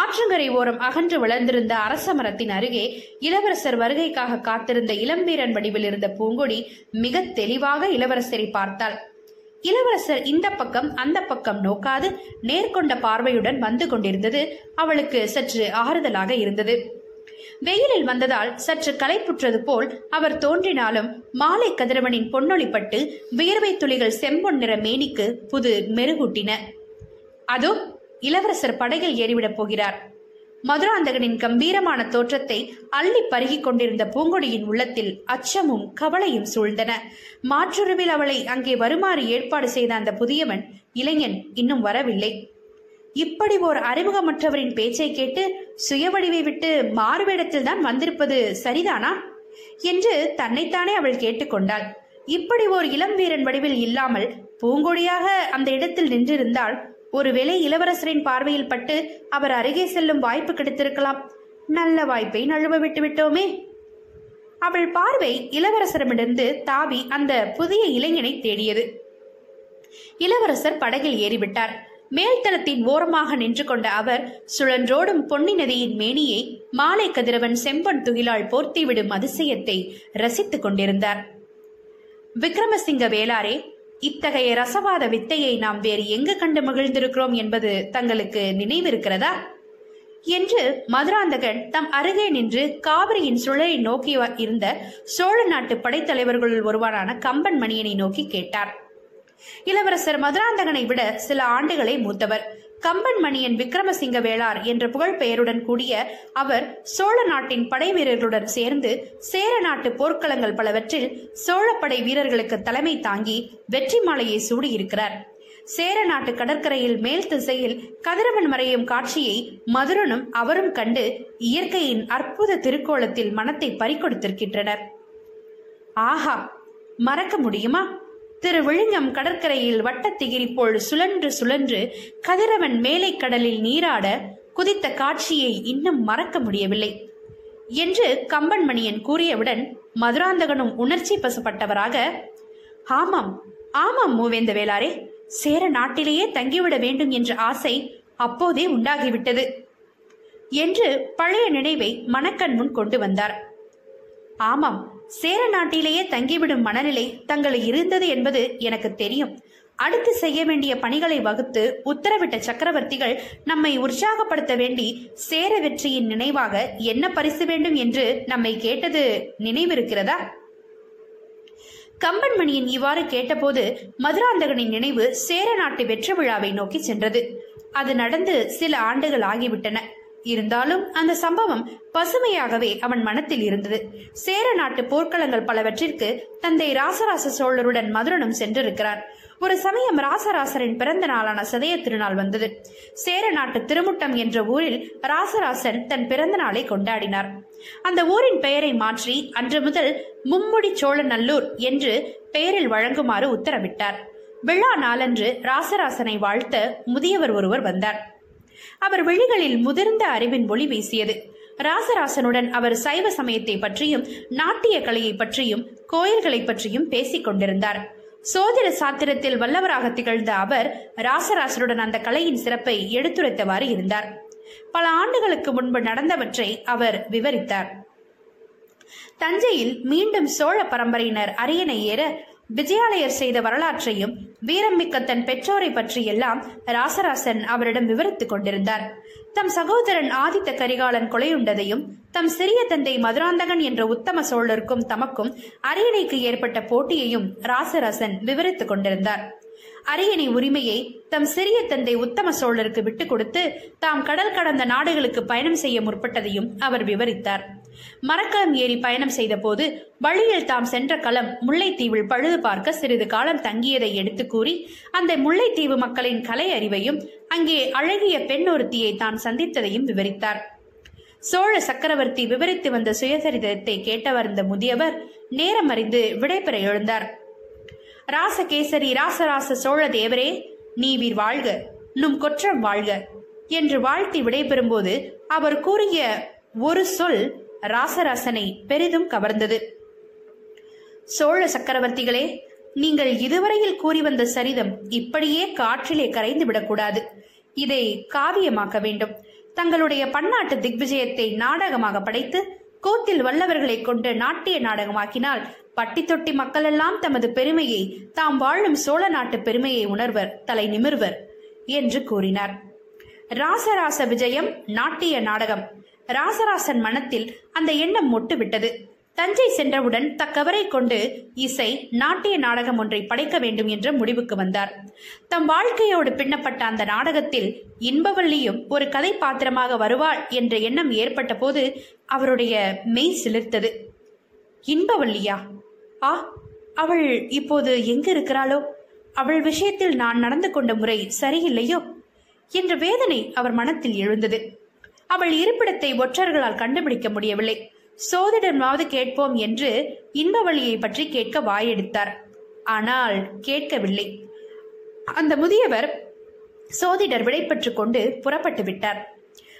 ஆற்றங்கரை ஓரம் அகன்று வளர்ந்திருந்த அரச மரத்தின் அருகே இளவரசர் வருகைக்காக காத்திருந்த இளம்பீரன் வடிவில் இருந்த பூங்கொடி மிக தெளிவாக இளவரசரை பார்த்தாள். இளவரசர் இந்த பக்கம் அந்த பக்கம் நோக்காது நேர்கொண்ட பார்வையுடன் வந்து கொண்டிருந்தது அவளுக்கு சற்று ஆறுதலாக இருந்தது. வெயிலில் வந்ததால் சற்று களைப்புற்றது போல் அவர் தோன்றினாலும் மாலை கதிரவனின் பொன்னொளிப்பட்டு வியர்வை துளிகள் செம்பொன் நிற மேனிக்கு புது மெருகூட்டின. அதோ இளவரசர் படகில் ஏறிவிடப் போகிறார். மதுராந்தகனின் கம்பீரமான தோற்றத்தை அள்ளி பருகிக் கொண்டிருந்த பூங்கொடியின் உள்ளத்தில் அச்சமும் கவலையும் சூழ்ந்தன. மாற்றுருவில் அவளை அங்கே வருமாறு ஏற்பாடு செய்த அந்த புதியவன் இளைஞன் இன்னும் வரவில்லை. இப்படி ஓர் அறிமுகமற்றவரின் பேச்சை கேட்டு சுயவடிவை விட்டு மாறுவேடத்தில் தான் வந்திருப்பது சரிதானா? என்று தன்னைத்தானே அவள் கேட்டுக்கொண்டாள் இப்படி ஓர் இளம் வீரன் வடிவில் இல்லாமல் பூங்கொடியாக அந்த இடத்தில் நின்றிருந்தால் ஒருவேளை இளவரசரின் பார்வையில் பட்டு அவர் அருகே செல்லும் வாய்ப்பு கிடைத்திருக்கலாம். நல்ல வாய்ப்பை நழுவ விட்டு விட்டோமே. அவள் பார்வை இளவரசரிடமிருந்து தாவி அந்த புதிய இளைஞனை தேடியது. இளவரசர் படகில் ஏறிவிட்டார். மேல்தளத்தின் ஓரமாக நின்று கொண்ட அவர் சுழன்றோடும் பொன்னி நதியின் மேனியை மாலை கதிரவன் செம்பன் துகிலால் போர்த்திவிடும் அதிசயத்தை ரசித்துக் கொண்டிருந்தார். விக்ரமசிங்க வேளாரே இத்தகைய ரசவாத வித்தையை நாம் வேறு எங்கு கண்டு மகிழ்ந்திருக்கிறோம் என்பது தங்களுக்கு நினைவிருக்கிறதா? என்று மதுராந்தகன் தம் அருகே நின்று காவிரியின் சுழலை நோக்கி இருந்த சோழ நாட்டு படைத்தலைவர்களுள் ஒருவரான கம்பன் மணியனை நோக்கி கேட்டார். இளவரசர் மதுராந்தகனை விட சில ஆண்டுகளை மூத்தவர். கம்பன் மணியன் விக்ரமசிங்க வேளார் என்ற புகழ் பெயருடன் கூடிய அவர் சோழ நாட்டின் படை வீரர்களுடன் சேர்ந்து சேர நாட்டு போர்க்களங்கள் பலவற்றில் சோழப்படை வீரர்களுக்கு தலைமை தாங்கி வெற்றி மாலையை சூடியிருக்கிறார். சேர நாட்டு கடற்கரையில் மேல் திசையில் கதிரவன் மறையும் காட்சியை மதுரனும் அவரும் கண்டு இயற்கையின் அற்புத திருக்கோலத்தில் மனத்தை பறிக்கொடுத்திருக்கின்றனர். ஆஹா மறக்க முடியுமா? திரு விழுங்கம் கடற்கரையில் வட்டத்திகிரி போல் சுழன்று சுழன்று கதிரவன் மேலை கடலில் நீராட குதித்த காட்சியை இன்னும் மறக்க முடியவில்லை. என்று கம்பன்மணியன் கூறியவுடன் மதுராந்தகனும் உணர்ச்சி பசுப்பட்டவராக ஆமாம் ஆமாம் மூவேந்த வேளாரே சேர நாட்டிலேயே தங்கிவிட வேண்டும் என்ற ஆசை அப்போதே உண்டாகிவிட்டது என்று பழைய நினைவை மணக்கண் முன் கொண்டு வந்தார். ஆமாம் சேர நாட்டிலேயே தங்கிவிடும் மனநிலை தங்களை இருந்தது என்பது எனக்கு தெரியும். அடுத்து செய்ய வேண்டிய பணிகளை வகுத்து உத்தரவிட்ட சக்கரவர்த்திகள் நம்மை உற்சாகப்படுத்த வேண்டி சேர வெற்றியின் நினைவாக என்ன பரிசு வேண்டும் என்று நம்மை கேட்டது நினைவிருக்கிறதா? கம்பன்மணியின் இவ்வாறு கேட்டபோது மதுராந்தகனின் நினைவு சேர நாட்டு வெற்றி விழாவை நோக்கி சென்றது. அது நடந்து சில ஆண்டுகள் ஆகிவிட்டன. இருந்தாலும் அந்த சம்பவம் பசுமையாகவே அவன் மனத்தில் இருந்தது. சேர நாட்டு போர்க்களங்கள் பலவற்றிற்கு தந்தை ராசராச சோழருடன் மதுரனும் சென்றிருக்கிறார் ஒரு சமயம் ராசராசரின் பிறந்த நாளான சதய திருநாள் வந்தது. சேர நாட்டு திருமுட்டம் என்ற ஊரில் ராசராசன் தன் பிறந்த நாளை கொண்டாடினார். அந்த ஊரின் பெயரை மாற்றி அன்று முதல் மும்முடி சோழநல்லூர் என்று பெயரில் வழங்குமாறு உத்தரவிட்டார். விழா நாளன்று ராசராசனை வாழ்த்த முதியவர் ஒருவர் வந்தார். அவர் விழிகளில் முதிர்ந்த அறிவின் ஒளி வீசியது. ராசராசனுடன் அவர் சைவ சமயத்தை பற்றியும் நாட்டிய கலையை பற்றியும் கோயில்களை பற்றியும் பேசிக் கொண்டிருந்தார். சோதிட சாத்திரத்தில் வல்லவராக திகழ்ந்த அவர் ராசராசனுடன் அந்த கலையின் சிறப்பை எடுத்துரைத்தவாறு இருந்தார். பல ஆண்டுகளுக்கு முன்பு நடந்தவற்றை அவர் விவரித்தார். தஞ்சையில் மீண்டும் சோழ பரம்பரையினர் அரியணை ஏற விஜயாலயர் செய்த வரலாற்றையும் வீரமிக்க தன் பெற்றோரை பற்றியெல்லாம் ராசராசன் அவரிடம் விவரித்துக் கொண்டிருந்தார். தம் சகோதரன் ஆதித்த கரிகாலன் கொலையுண்டதையும் தம் சிறிய தந்தை மதுராந்தகன் என்ற உத்தம சோழருக்கும் தமக்கும் அரியணைக்கு ஏற்பட்ட போட்டியையும் ராசராசன் விவரித்துக் கொண்டிருந்தார். அரியணை உரிமையை தம் சிறிய தந்தை உத்தம சோழருக்கு விட்டுக் கொடுத்து தாம் கடல் கடந்த நாடுகளுக்கு பயணம் செய்ய முற்பட்டதையும் அவர் விவரித்தார். மரக்கலம் ஏறி பயணம் செய்த போது வழியில் தாம் சென்ற களம் முல்லைத்தீவில் பழுது பார்க்க சிறிது காலம் தங்கியதை எடுத்து கூறி அந்த முல்லைத்தீவு மக்களின் கலை அறிவையும் அங்கே அழகிய பெண் ஒருத்தியை தான் சந்தித்ததையும் விவரித்தார். சோழ சக்கரவர்த்தி விவரித்து வந்த சுயசரிதத்தை கேட்டவர் இந்த முதியவர் நேரம் அறிந்து விடைபெற எழுந்தார். ராசகேசரி ராசராச சோழ தேவரே நீவிர் வாழ்க நும் கொற்றம் வாழ்க என்று வாழ்த்தி விடைபெறும்போது அவர் கூறிய ஒரு சொல் ராசராசனை பெரிதும் கவர்ந்தது. சோழ சக்கரவர்த்திகளே நீங்கள் இதுவரையில் கூறி வந்த சரிதம் இப்படியே காற்றிலே கரைந்து விடக்கூடாது. இதை காவியமாக்க வேண்டும். தங்களுடைய பன்னாட்டு திக்விஜயத்தை நாடகமாக படைத்து கூத்தில் வல்லவர்களை கொண்டு நாட்டிய நாடகமாக்கினால் பட்டி தொட்டி மக்களெல்லாம் தமது பெருமையை தாம் வாழும் சோழ நாட்டு பெருமையை உணர்வர் தலை நிமிர்வர் என்று கூறினார். ராசராச விஜயம் நாட்டிய நாடகம். ராசராசன் மனத்தில் அந்த எண்ணம் மொட்டு விட்டது தஞ்சை சென்றவுடன் தக்கவரை கொண்டு இசை நாட்டிய நாடகம் ஒன்றை படைக்க வேண்டும் என்ற முடிவுக்கு வந்தார். தம் வாழ்க்கையோடு பின்னப்பட்ட அந்த நாடகத்தில் இன்பவல்லியும் ஒரு கதை பாத்திரமாக வருவாள் என்ற எண்ணம் ஏற்பட்ட போது அவருடைய மெய் சிலிர்த்தது. இன்பவல்லியா? ஆ அவள் இப்போது எங்கு இருக்கிறாளோ? அவள் விஷயத்தில் நான் நடந்து கொண்ட முறை சரியில்லையோ? என்ற வேதனை அவர் மனத்தில் எழுந்தது. அவள் இருப்பிடத்தை ஒற்றர்களால் கண்டுபிடிக்க முடியவில்லை. சோதிடமாவது கேட்போம் என்று இன்பவழியை பற்றி கேட்க வாயெடுத்தார். ஆனால் கேட்கவில்லை. அந்த முதியவர் சோதிடர் விடைபெற்று கொண்டு புறப்பட்டு விட்டார்.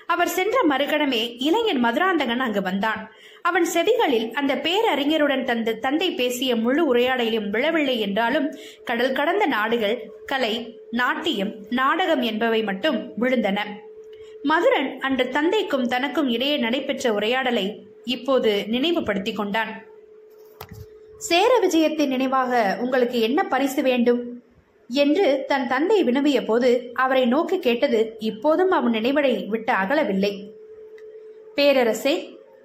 அவர் சென்ற மறுகணமே இளைஞன் மதுராந்தகன் அங்கு வந்தான். அவன் செவிகளில் அந்த பேரறிஞருடன் தந்த தந்தை பேசிய முழு உரையாடலும் விழவில்லை என்றாலும் கடல் கடந்த நாடுகள் கலை நாட்டியம் நாடகம் என்பவை மட்டும் விழுந்தன. மதுரன் அன்று தந்தைக்கும் தனக்கும் இடையே நடைபெற்ற உரையாடலை இப்போது நினைவுபடுத்திக் கொண்டான் சேர விஜயத்தின் நினைவாக உங்களுக்கு என்ன பரிசு வேண்டும்? என்று தன் தந்தை வினவிய போது அவரை நோக்கி கேட்டது இப்போதும் அவன் நினைவடை விட்டு அகலவில்லை. பேரரசே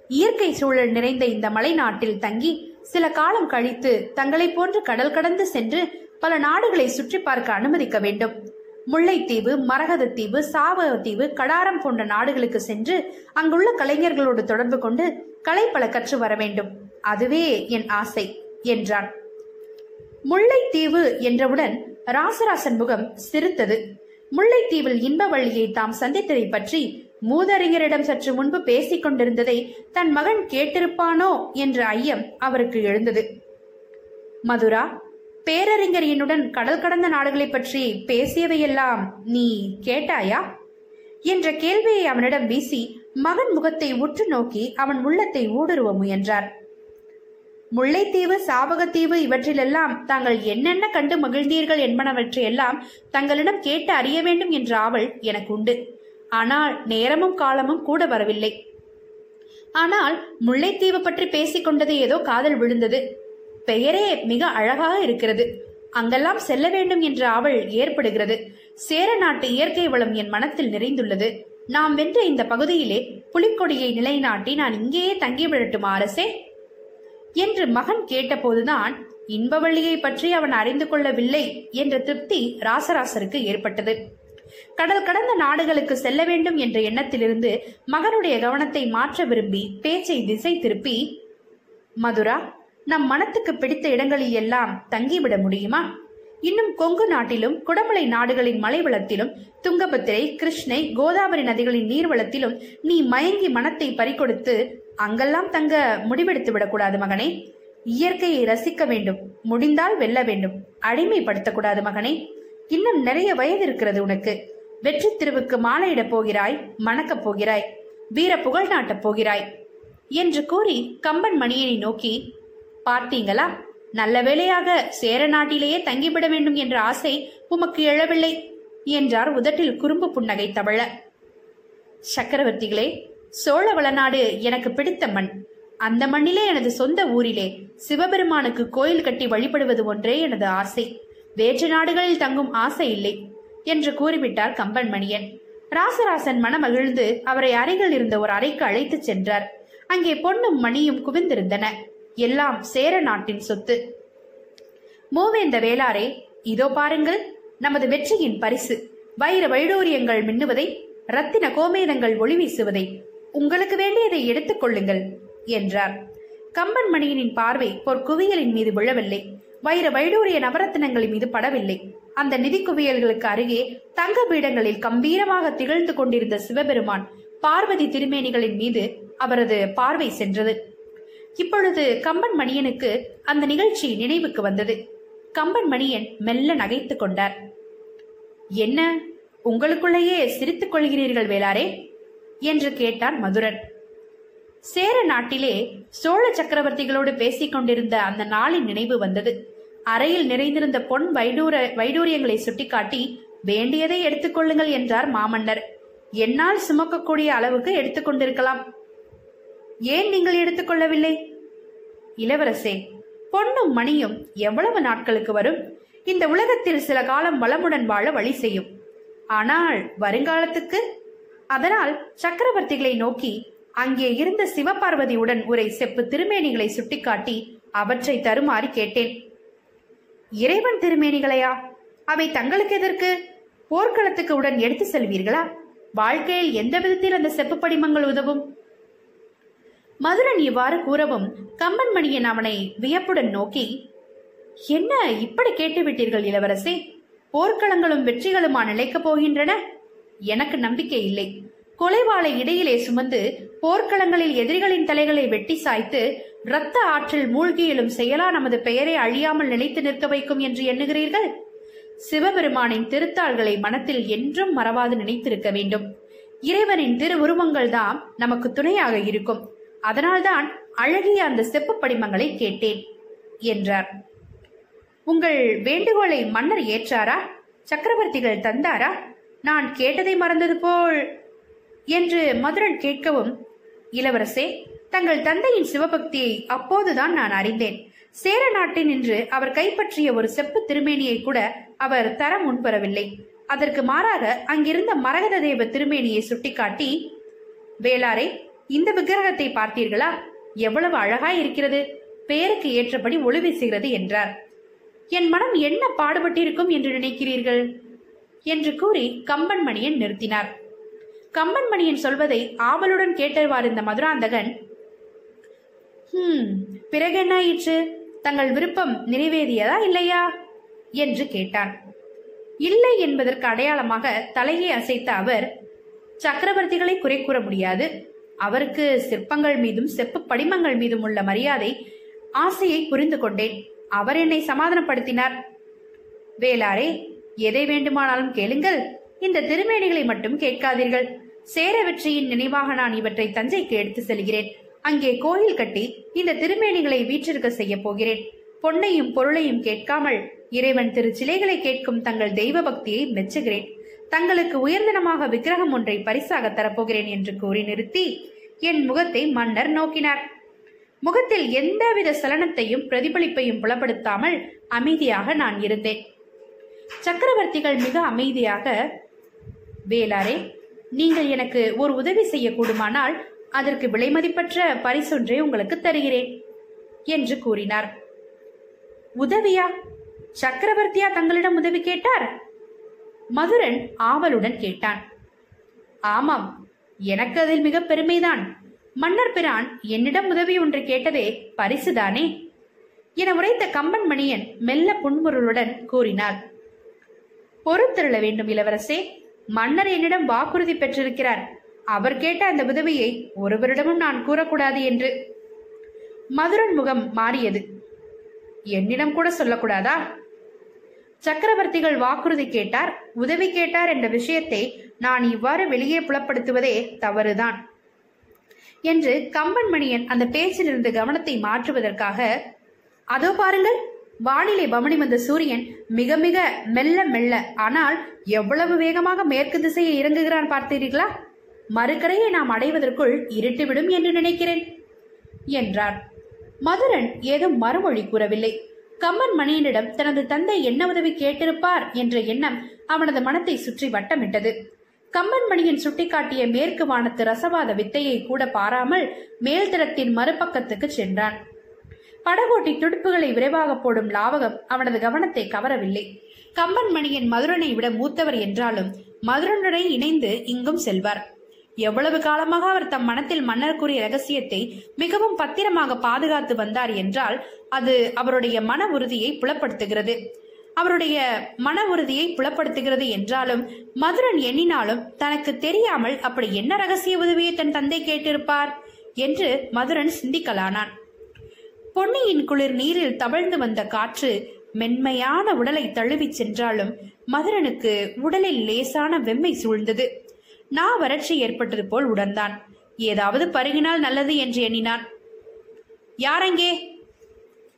இயற்கை சூழல் நிறைந்த இந்த மலை நாட்டில் தங்கி சில காலம் கழித்து தங்களைப் போன்று கடல் கடந்து சென்று பல நாடுகளை சுற்றி பார்க்க அனுமதிக்க வேண்டும். முல்லைத்தீவு மரகதத்தீவு சாவகத்தீவு கடாரம் போன்ற நாடுகளுக்கு சென்று அங்குள்ள கலைஞர்களோடு தொடர்பு கொண்டு கலை பல கற்று வர வேண்டும் அதுவே என் ஆசை என்றான். முல்லைத்தீவு என்றவுடன் ராசராசன் முகம் சிரித்தது. முல்லைத்தீவில் இன்பவள்ளியை தாம் சந்தித்ததை பற்றி மூதறிஞரிடம் சற்று முன்பு பேசிக் கொண்டிருந்ததை தன் மகன் கேட்டிருப்பானோ? என்ற ஐயம் அவருக்கு எழுந்தது. மதுரா பேரறிஞர் என்னுடன் கடல் கடந்த நாடுகளை பற்றி பேசியவையெல்லாம் நீ கேட்டாயா? என்ற கேள்வியை அவனிடம் வீசி மகன் முகத்தை உற்று நோக்கி அவன் உள்ளத்தை ஊடுருவ முயன்றார். முல்லைத்தீவு சாவகத்தீவு இவற்றிலெல்லாம் தாங்கள் என்னென்ன கண்டு மகிழ்ந்தீர்கள் என்பனவற்றையெல்லாம் தங்களிடம் கேட்டு அறிய வேண்டும் என்ற ஆவல் எனக்கு உண்டு ஆனால் நேரமும் காலமும் கூட வரவில்லை. ஆனால் முல்லைத்தீவு பற்றி பேசிக்கொண்டது ஏதோ காதல் விழுந்தது. பெயரே மிக அழகாக இருக்கிறது. அங்கெல்லாம் செல்ல வேண்டும் என்ற ஆவல் ஏற்படுகிறது. சேர நாட்டு இயற்கை வளம் என் மனத்தில் நிறைந்துள்ளது. நாம் வென்ற இந்த பகுதியிலே புலிக்கொடியை நிலைநாட்டி நான் இங்கேயே தங்கிவிடட்டுமா அரசே? என்று மகன் கேட்டபோதுதான் இன்பவள்ளியை பற்றி அவன் அறிந்து கொள்ளவில்லை என்ற திருப்தி ராசராசருக்கு ஏற்பட்டது. கடல் கடந்த நாடுகளுக்கு செல்ல வேண்டும் என்ற எண்ணத்திலிருந்து மகனுடைய கவனத்தை மாற்ற விரும்பி பேச்சை திசை திருப்பி மதுரா நம் மனத்துக்கு பிடித்த இடங்களில் எல்லாம் தங்கிவிட முடியுமா? இன்னும் கொங்கு நாட்டிலும் குடமலை நாடுகளின் மலைவளத்திலும் துங்கபத்திரை கிருஷ்ணை கோதாவரி நதிகளின் நீர்வளத்திலும் நீ மயங்கி மனத்தை பறிகொடுத்து அங்கெல்லாம் தங்க முடிவெடுத்து விடக்கூடாது மகனே. இயற்கையை ரசிக்க வேண்டும் முடிந்தால் வெல்ல வேண்டும் அடிமைப்படுத்தக்கூடாது மகனே. இன்னும் நிறைய வயது இருக்கிறது உனக்கு. வெற்றி திருவுக்கு மாலையிடப் போகிறாய் மணக்கப் போகிறாய் வீர புகழ் நாட்டப் போகிறாய் என்று கூறி கம்பன் மணியனை நோக்கி பார்த்தீங்களா? நல்ல வேளையாக சேர நாட்டிலேயே தங்கிவிட வேண்டும் என்ற ஆசை உமக்கு எழவில்லை என்றார் உதட்டில் குறும்பு புன்னகை தவழ. சக்கரவர்த்திகளே சோழ வளநாடு எனக்கு பிடித்த மண். அந்த மண்ணிலே எனது சொந்த ஊரிலே சிவபெருமானுக்கு கோயில் கட்டி வழிபடுவது ஒன்றே எனது ஆசை. வேற்று நாடுகளில் தங்கும் ஆசை இல்லை என்று கூறிவிட்டார் கம்பன் மணியன் ராசராசன் மனமகிழ்ந்து அவரை அறையில் இருந்த ஒரு அறைக்கு அழைத்துச் சென்றார். அங்கே பொன்னும் மணியும் குவிந்திருந்தன. எல்லாம் சேர நாட்டின் சொத்து. மூவேந்த வேளாரே இதோ பாருங்கள் நமது வெற்றியின் பரிசு. வைர வைடூரியங்கள் மின்னுவதை ரத்தின கோமேதங்கள் ஒளி வீசுவதை உங்களுக்கு வேண்டியதை எடுத்துக் கொள்ளுங்கள் என்றார். கம்பன் மணியனின் பார்வை பொற்குவியலின் மீது விழவில்லை. வைர வைடூரிய நவரத்தினங்களின் மீது படவில்லை. அந்த நிதி குவியல்களுக்கு அருகே தங்க பீடங்களில் கம்பீரமாக திகழ்ந்து கொண்டிருந்த சிவபெருமான் பார்வதி திருமேனிகளின் மீது அவரது பார்வை சென்றது. இப்பொழுது கம்பன் மணியனுக்கு அந்த நிகழ்ச்சி நினைவுக்கு வந்தது. கம்பன் மணியன் மெல்ல நகைத்துக் கொண்டார். என்ன உங்களுக்குள்ளேயே சிரித்துக் கொள்கிறீர்கள் வேளாரே? என்று கேட்டான் மதுரன். சேர நாட்டிலே சோழ சக்கரவர்த்திகளோடு பேசிக் கொண்டிருந்த அந்த நாளின் நினைவு வந்தது. அறையில் நிறைந்திருந்த பொன் வைடூர வைடூரியங்களை சுட்டிக்காட்டி வேண்டியதை எடுத்துக்கொள்ளுங்கள் என்றார் மாமன்னர். என்னால் சுமக்கக்கூடிய அளவுக்கு எடுத்துக்கொண்டிருக்கலாம் ஏன் நீங்கள் எடுத்துக்கொள்ளவில்லை இளவரசே பொன்னும் மணியும் எவ்வளவு நாட்களுக்கு வரும்? இந்த உலகத்தில் சில காலம் வளமுடன் வாழ வழி செய்யும். ஆனால் வருங்காலத்துக்கு? அதனால் சக்கரவர்த்திகளை நோக்கி அங்கே இருந்த சிவபார்வதியுடன் உரை செப்பு திருமேனிகளை சுட்டிக்காட்டி அவற்றை தருமாறி கேட்டேன். இறைவன் திருமேனிகளையா? அவை தங்களுக்கு எதற்கு? போர்க்களத்துக்கு உடன் எடுத்து செல்வீர்களா? வாழ்க்கையில் எந்த விதத்தில் அந்த செப்பு படிமங்கள் உதவும்? மதுரன் இவ்வாறு கூறவும் கம்பன்மணியன் அவனை வியப்புடன் நோக்கி என்ன இப்படி கேட்டுவிட்டீர்கள் இளவரசே? போர்க்களங்களும் வெற்றிகளுமா நிலைக்கப் போகின்றன? எனக்கு நம்பிக்கை இல்லை. கொலைவாளை இடையிலே சுமந்து போர்க்களங்களில் எதிரிகளின் தலைகளை வெட்டி சாய்த்து இரத்த ஆற்றில் மூழ்கியலும் செயலா நமது பெயரை அழியாமல் நிலைத்து நிற்க வைக்கும் என்று எண்ணுகிறீர்கள்? சிவபெருமானின் திருத்தாள்களை மனத்தில் என்றும் மறவாது நினைத்திருக்க வேண்டும். இறைவனின் திருவுருவங்கள் தான் நமக்கு துணையாக இருக்கும். அதனால்தான் அழகிய அந்த செப்பு படிமங்களை கேட்டேன் என்றார். உங்கள் வேண்டுகோளை மன்னர் ஏற்றாரா? சக்கரவர்த்திகள் தந்தாரா? நான் கேட்டதை மறந்தது போல் என்று மதுரன் கேட்கவும் இளவரசே தங்கள் தந்தையின் சிவபக்தியை அப்போதுதான் நான் அறிந்தேன். சேர நாட்டின் நின்று அவர் கைப்பற்றிய ஒரு செப்பு திருமேனியை கூட அவர் தர முன்பெறவில்லை. அதற்கு மாறாக அங்கிருந்த மரகத தேவ திருமேனியை சுட்டிக்காட்டி வேளாரே இந்த விக்கிரகத்தை பார்த்தீர்களா? எவ்வளவு அழகாய் இருக்கிறது. பெயருக்கு ஏற்றபடி ஒளி வீசுகிறது என்றார். என் மனம் என்ன பாடுபட்டிருக்கும் என்று நினைக்கிறீர்கள்? என்று கூறி கம்பன் மணியன் நிறுத்தினார். கம்பன் மணியன் சொல்வதை ஆவலுடன் கேட்டவார் இந்த மதுராந்தகன் ஹம் பிறகு என்ன ஆயிற்று? தங்கள் விருப்பம் நிறைவேறியதா இல்லையா? என்று கேட்டான். இல்லை என்பதற்கு அடையாளமாக தலையை அசைத்த அவர் சக்கரவர்த்திகளை குறை கூற முடியாது. அவருக்கு சிற்பங்கள் மீதும் செப்பு படிமங்கள் மீதும் உள்ள மரியாதை ஆசையை புரிந்து கொண்டேன். அவர் என்னை சமாதானப்படுத்தினார். வேளாரே எதை வேண்டுமானாலும் கேளுங்கள். இந்த திருமேனிகளை மட்டும் கேட்காதீர்கள். சேர வெற்றியின் நினைவாக நான் இவற்றை தஞ்சைக்கு எடுத்து செல்கிறேன். அங்கே கோயில் கட்டி இந்த திருமேனிகளை வீற்றிருக்க செய்ய போகிறேன். பொன்னையும் பொருளையும் கேட்காமல் இறைவன் திரு சிலைகளை கேட்கும் தங்கள் தெய்வ பக்தியை மெச்சுகிறேன். தங்களுக்கு உயர்ந்தனமாக விக்கிரகம் ஒன்றை பரிசாக தரப்போகிறேன் என்று கூறி நிறுத்தி என் முகத்தை மன்னர் நோக்கினார். முகத்தில் எந்தவித சலனத்தையும் பிரதிபலிப்பையும் புலப்படுத்தாமல் அமைதியாக நான் இருந்தேன். சக்கரவர்த்திகள் மிக அமைதியாக வேளாரே நீங்கள் எனக்கு ஒரு உதவி செய்யக்கூடுமானால் அதற்கு விலைமதிப்பற்ற பரிசொன்றை உங்களுக்கு தருகிறேன் என்று கூறினார். உதவியா? சக்கரவர்த்தியா தங்களிடம் உதவி கேட்டார்? மதுரன் ஆவலுடன் கேட்டான். ஆமாம் எனக்கு அதில் மிக பெருமைதான். மன்னர் பிரான் என்னிடம் உதவி ஒன்று கேட்டதே பரிசுதானே? என உரைத்த கம்பன் மணியன் மெல்ல புன்முருளுடன் கூறினார். பொறுத்திருள வேண்டும் இளவரசே மன்னர் என்னிடம் வாக்குறுதி பெற்றிருக்கிறார். அவர் கேட்ட அந்த உதவியை ஒருவரிடமும் நான் கூறக்கூடாது என்று. மதுரன் முகம் மாறியது. என்னிடம் கூட சொல்லக்கூடாதா? சக்கரவர்த்திகள் வாக்குறுதி கேட்டார். உதவி கேட்டார் என்ற விஷயத்தை நான் இவ்வாறு வெளியே புலப்படுத்துவதே தவறுதான். என்று கம்பன் மணியன் அந்த பேச்சிலிருந்து கவனத்தை மாற்றுவதற்காக அதோ பாருங்கள் வானிலை பவனி வந்த சூரியன் மிக மிக மெல்ல மெல்ல ஆனால் எவ்வளவு வேகமாக மேற்கு திசையில் இறங்குகிறான் பார்த்தீர்களா? மறுக்கரையை நாம் அடைவதற்குள் இருட்டுவிடும் என்று நினைக்கிறேன் என்றார். மதுரன் ஏதும் மறுமொழி கூறவில்லை. கம்பன் மணியனிடம் தனது தந்தை என்ன உதவி கேட்டிருப்பார் என்ற எண்ணம் அவனது மனத்தை சுற்றி வட்டமிட்டது. கம்பன் மணியன் சுட்டிக்காட்டிய மேற்கு வானத்து ரசவாத வித்தையை கூட பாராமல் மேல்தரத்தின் மறுபக்கத்துக்கு சென்றான். படகோட்டி துடுப்புகளை விரைவாக போடும் லாவகம் அவனது கவனத்தை கவரவில்லை. கம்பன் மணியன் மதுரனை விட மூத்தவர் என்றாலும் மதுரனுடன் இணைந்து இங்கும் செல்வார். எவ்வளவு காலமாக அவர் தம் மனத்தில் மன்னர் கூறிய ரகசியத்தை மிகவும் பத்திரமாக பாதுகாத்து வந்தார் என்றால் அது அவருடைய மன உறுதியை புலப்படுத்துகிறது. அவருடைய மன உறுதியை புலப்படுத்துகிறது என்றாலும் மதுரன் எண்ணினாலும் தனக்கு தெரியாமல் அப்படி என்ன ரகசிய உதவியை தன் தந்தை கேட்டிருப்பார் என்று மதுரன் சிந்திக்கலானான். பொன்னியின் குளிர் நீரில் தவழ்ந்து வந்த காற்று மென்மையான உடலை தழுவிச் சென்றாலும் மதுரனுக்கு உடலில் லேசான வெம்மை சூழ்ந்தது. நா வறட்சி ஏற்பட்டது போல் உணர்ந்தான். ஏதாவது பருகினால் நல்லது என்று எண்ணினான். யாரெங்கே?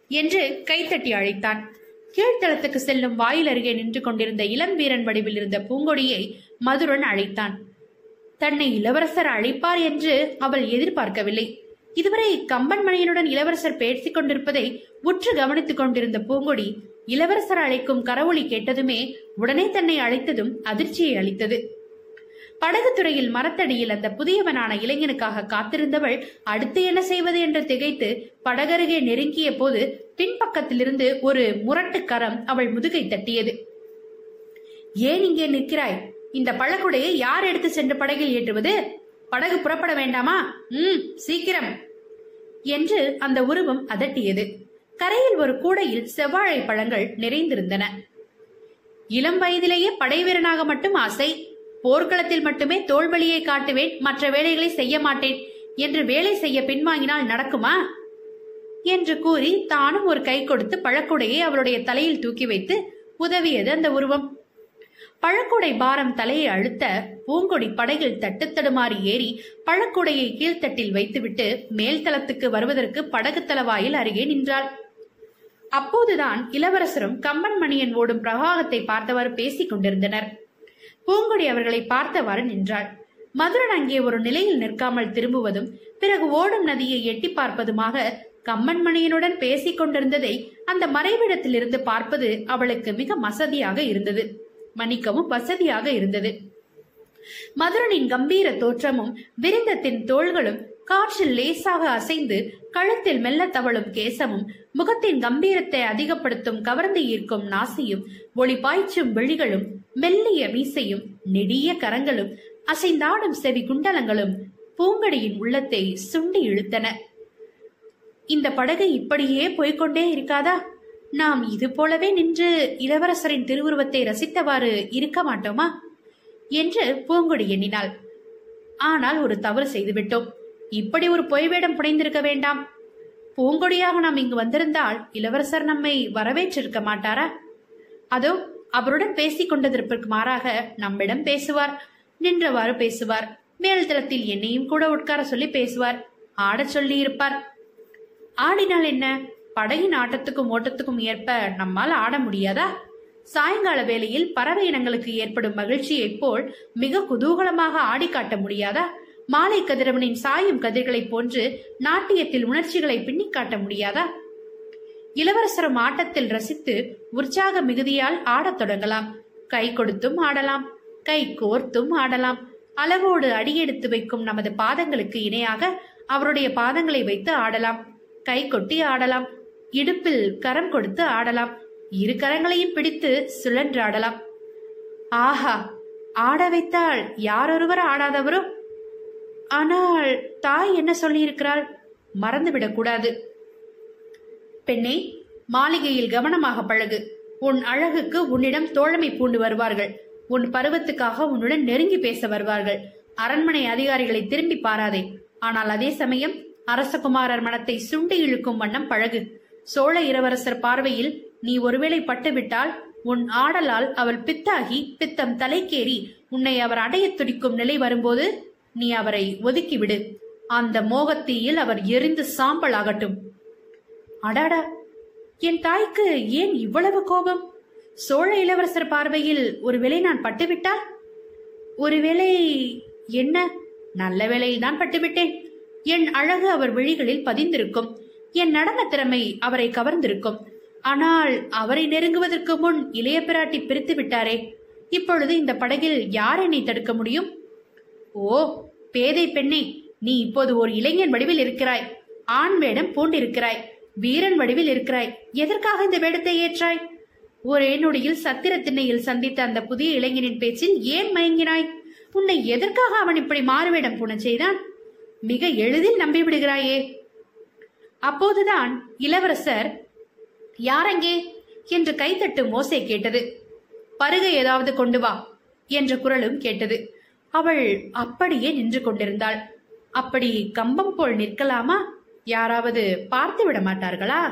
என்று கைத்தட்டி அழைத்தான். கீழ்த்தளத்துக்கு செல்லும் வாயில் அருகே நின்று கொண்டிருந்த இளம் வீரன் வடிவில் இருந்த பூங்கொடியை மதுரன் அழைத்தான். தன்னை இளவரசர் அழைப்பார் என்று அவள் எதிர்பார்க்கவில்லை. இதுவரை கம்பன் மணியனுடன் இளவரசர் பேசிக் கொண்டிருப்பதை உற்று கவனித்துக் கொண்டிருந்த பூங்கொடி இளவரசர் அழைக்கும் கரவொளி கேட்டதுமே உடனே தன்னை அழைத்ததும் அதிர்ச்சியை அளித்தது. படகுத்துறையில் மரத்தடியில் அந்த புதியவனான இளைஞனுக்காக காத்திருந்தவள் அடுத்து என்ன செய்வது என்று திகைத்து படகருகே நெருங்கிய போது பின்பக்கத்திலிருந்து ஒரு முரட்டு கரம் அவள் முதுகை தட்டியது. ஏன் இங்கே நிற்கிறாய்? இந்த பழக்குடையை யார் எடுத்து சென்று படகில் ஏற்றுவது? படகு புறப்பட வேண்டாமா? ம் சீக்கிரம். என்று அந்த உருவம் அதட்டியது. கரையில் ஒரு கூடையில் செவ்வாழை பழங்கள் நிறைந்திருந்தன. இளம் வயதிலேயே படை வீரனாக மட்டும் ஆசை. போர்க்களத்தில் மட்டுமே தோல்வழியை காட்டுவேன் மற்ற வேலைகளை செய்ய மாட்டேன். என்று வேலை செய்ய பின்வாங்கினால் நடக்குமா? என்று கூறி தானும் ஒரு கை கொடுத்து பழக்குடையை அவளுடைய தலையில் தூக்கி வைத்து உதவியது அந்த உருவம். பழக்குடை பாரம் தலையை அழுத்த பூங்கொடி படகில் தட்டுத்தடுமாறி ஏறி பழக்குடையை கீழ்த்தட்டில் வைத்துவிட்டு மேல் தளத்துக்கு வருவதற்கு படகு தளவாயில் அருகே நின்றாள். அப்போதுதான் இளவரசரும் கம்பன் மணியன் ஓடும் பிரவாகத்தை பார்த்தவாறு பேசிக் கொண்டிருந்தனர். பூங்கொடி அவர்களை பார்த்தவாறு நின்றாள். மதுரன் அங்கே ஒரு நிலையில் நிற்காமல் திரும்புவதும் பிறகு ஓடும் நதியை எட்டி பார்ப்பதுமாக கம்மன் மணியனுடன் பேசிக் கொண்டிருந்ததை அந்த மறைவிடத்திலிருந்து பார்ப்பது அவளுக்கு மிக மசதியாக இருந்தது. மன்னிக்கவும் வசதியாக இருந்தது. மதுரனின் கம்பீர தோற்றமும் விருந்தத்தின் தோள்களும் காற்றில் லேசாக அசைந்து கழுத்தில் மெல்ல தவழும் கேசமும் முகத்தின் கம்பீரத்தை அதிகப்படுத்தும் கவர்ந்து ஈர்க்கும் நாசியும் ஒளி பாய்ச்சும் விழிகளும் மெல்லிய மீசையும் நெடிய கரங்களும் அசைந்தாடும் செவி குண்டலங்களும் பூங்கடியின் உள்ளத்தை சுண்டி இழுத்தன. இந்த படகு இப்படியே போய்க்கொண்டே இருக்காதா? நாம் இது போலவே நின்று இளவரசரின் திருவுருவத்தை ரசித்தவாறு இருக்க மாட்டோமா? என்று பூங்கொடி எண்ணினாள். ஆனால் ஒரு தவறு செய்துவிட்டோம். இப்படி ஒரு பொய் வேடம் புனைந்திருக்க வேண்டாம். பூங்கொடியாக நாம் இங்கு வந்திருந்தால் இளவரசர் நம்மை வரவேற்றிருக்க மாட்டாரா? அதோ அவருடன் பேசிக் கொண்டதற்கு மாறாக நம்மிடம் பேசுவார். நின்றவாறு பேசுவார். மேல்தளத்தில் என்னையும் கூட உட்கார சொல்லி பேசுவார். ஆடச் சொல்லி இருப்பார் ஆடினால் என்ன? படகின் ஆட்டத்துக்கும் ஓட்டத்துக்கும் ஏற்ப நம்மால் ஆட முடியாதா? சாயங்கால வேளையில் பறவை இனங்களுக்கு ஏற்படும் மகிழ்ச்சியைப் போல் மிக குதூகலமாக ஆடி காட்ட முடியாதா? மாலை கதிரவனின் சாயும் கதிர்களைப் போன்று நாட்டியத்தில் உணர்ச்சிகளை பின்னிக் காட்ட முடியாதா? இளவரசரும் ஆட்டத்தில் ரசித்து உற்சாக மிகுதியால் ஆடத் தொடங்கலாம். கை கொடுத்தும் ஆடலாம் கை கோர்த்தும் ஆடலாம். அளவோடு அடியெடுத்து வைக்கும் நமது பாதங்களுக்கு இணையாக அவருடைய பாதங்களை வைத்து ஆடலாம். கை கொட்டி ஆடலாம் இடுப்பில் கரம் கொடுத்து ஆடலாம். இரு கரங்களையும் பிடித்து சுழன்றாடலாம் ஆஹா ஆட வைத்தால் யாரொருவர் ஆடாதவரோ? ஆனால் தாய் என்ன சொல்லியிருக்கிறாள்? மறந்துவிடக் கூடாது பெண்ணே மாளிகையில் கவனமாக பழகு. உன் அழகுக்கு உன்னிடம் தோழமை பூண்டு வருவார்கள். உன் பருவத்துக்காக உன்னுடன் நெருங்கி பேச வருவார்கள். அரண்மனை அதிகாரிகளை திரும்பி பாராதே. ஆனால் அதே சமயம் அரசகுமாரர் மனத்தை சுண்டி இழுக்கும் வண்ணம் பழகு. சோழ இளவரசர் பார்வையில் நீ ஒருவேளை பட்டுவிட்டால் உன் ஆடலால் அவள் பித்தாகி பித்தம் தலைக்கேறி உன்னை அவர் அடையத் துடிக்கும் நிலை வரும்போது நீ அவரை ஒதுக்கிவிடு. அந்த மோகத்தீயில் அவர் எரிந்து சாம்பல் ஆகட்டும் அடாடா! என் தாய்க்கு ஏன் இவ்வளவு கோபம்? சோழ இளவரசர் பார்வையில் ஒருவேளை நான் பட்டுவிட்டால்? ஒருவேளை என்ன? நல்ல வேளையில் தான் பட்டுவிட்டேன். என் அழகு அவர் விழிகளில் பதிந்திருக்கும். என் நடன திறமை அவரை கவர்ந்திருக்கும். ஆனால் அவரை நெருங்குவதற்கு முன் இளைய பிராட்டி பிரித்து விட்டாரே இப்பொழுது இந்த படகில் யார் என்னை தடுக்க முடியும்? ஓ பேதை பெண்ணே நீ இப்போது ஒரு இளைஞன் வடிவில் இருக்கிறாய். ஆண் வேடம் பூண்டிருக்கிறாய். வீரன் வடிவில் இருக்கிறாய். எதற்காக இந்த வேடத்தை ஏற்றாய்? ஒரே நொடியில் சத்திர திண்ணையில் சந்தித்த அந்த புதிய இளைஞனின் பேச்சில் ஏன் மயங்கினாய்? உன்னை எதற்காக அவன் இப்படி மாறுவேடம் பூண செய்தான்? மிக எளிதில் நம்பிவிடுகிறாயே. அப்போதுதான் இளவரசர் யாரங்கே என்று கைத்தட்டும் ஓசை கேட்டது. பருகை ஏதாவது கொண்டு வா என்ற குரலும் கேட்டது. அவள் அப்படியே நின்று கொண்டிருந்தாள். அப்படி கம்பம் போல் நிற்கலாமா? யாராவது பார்த்து விட மாட்டார்களா?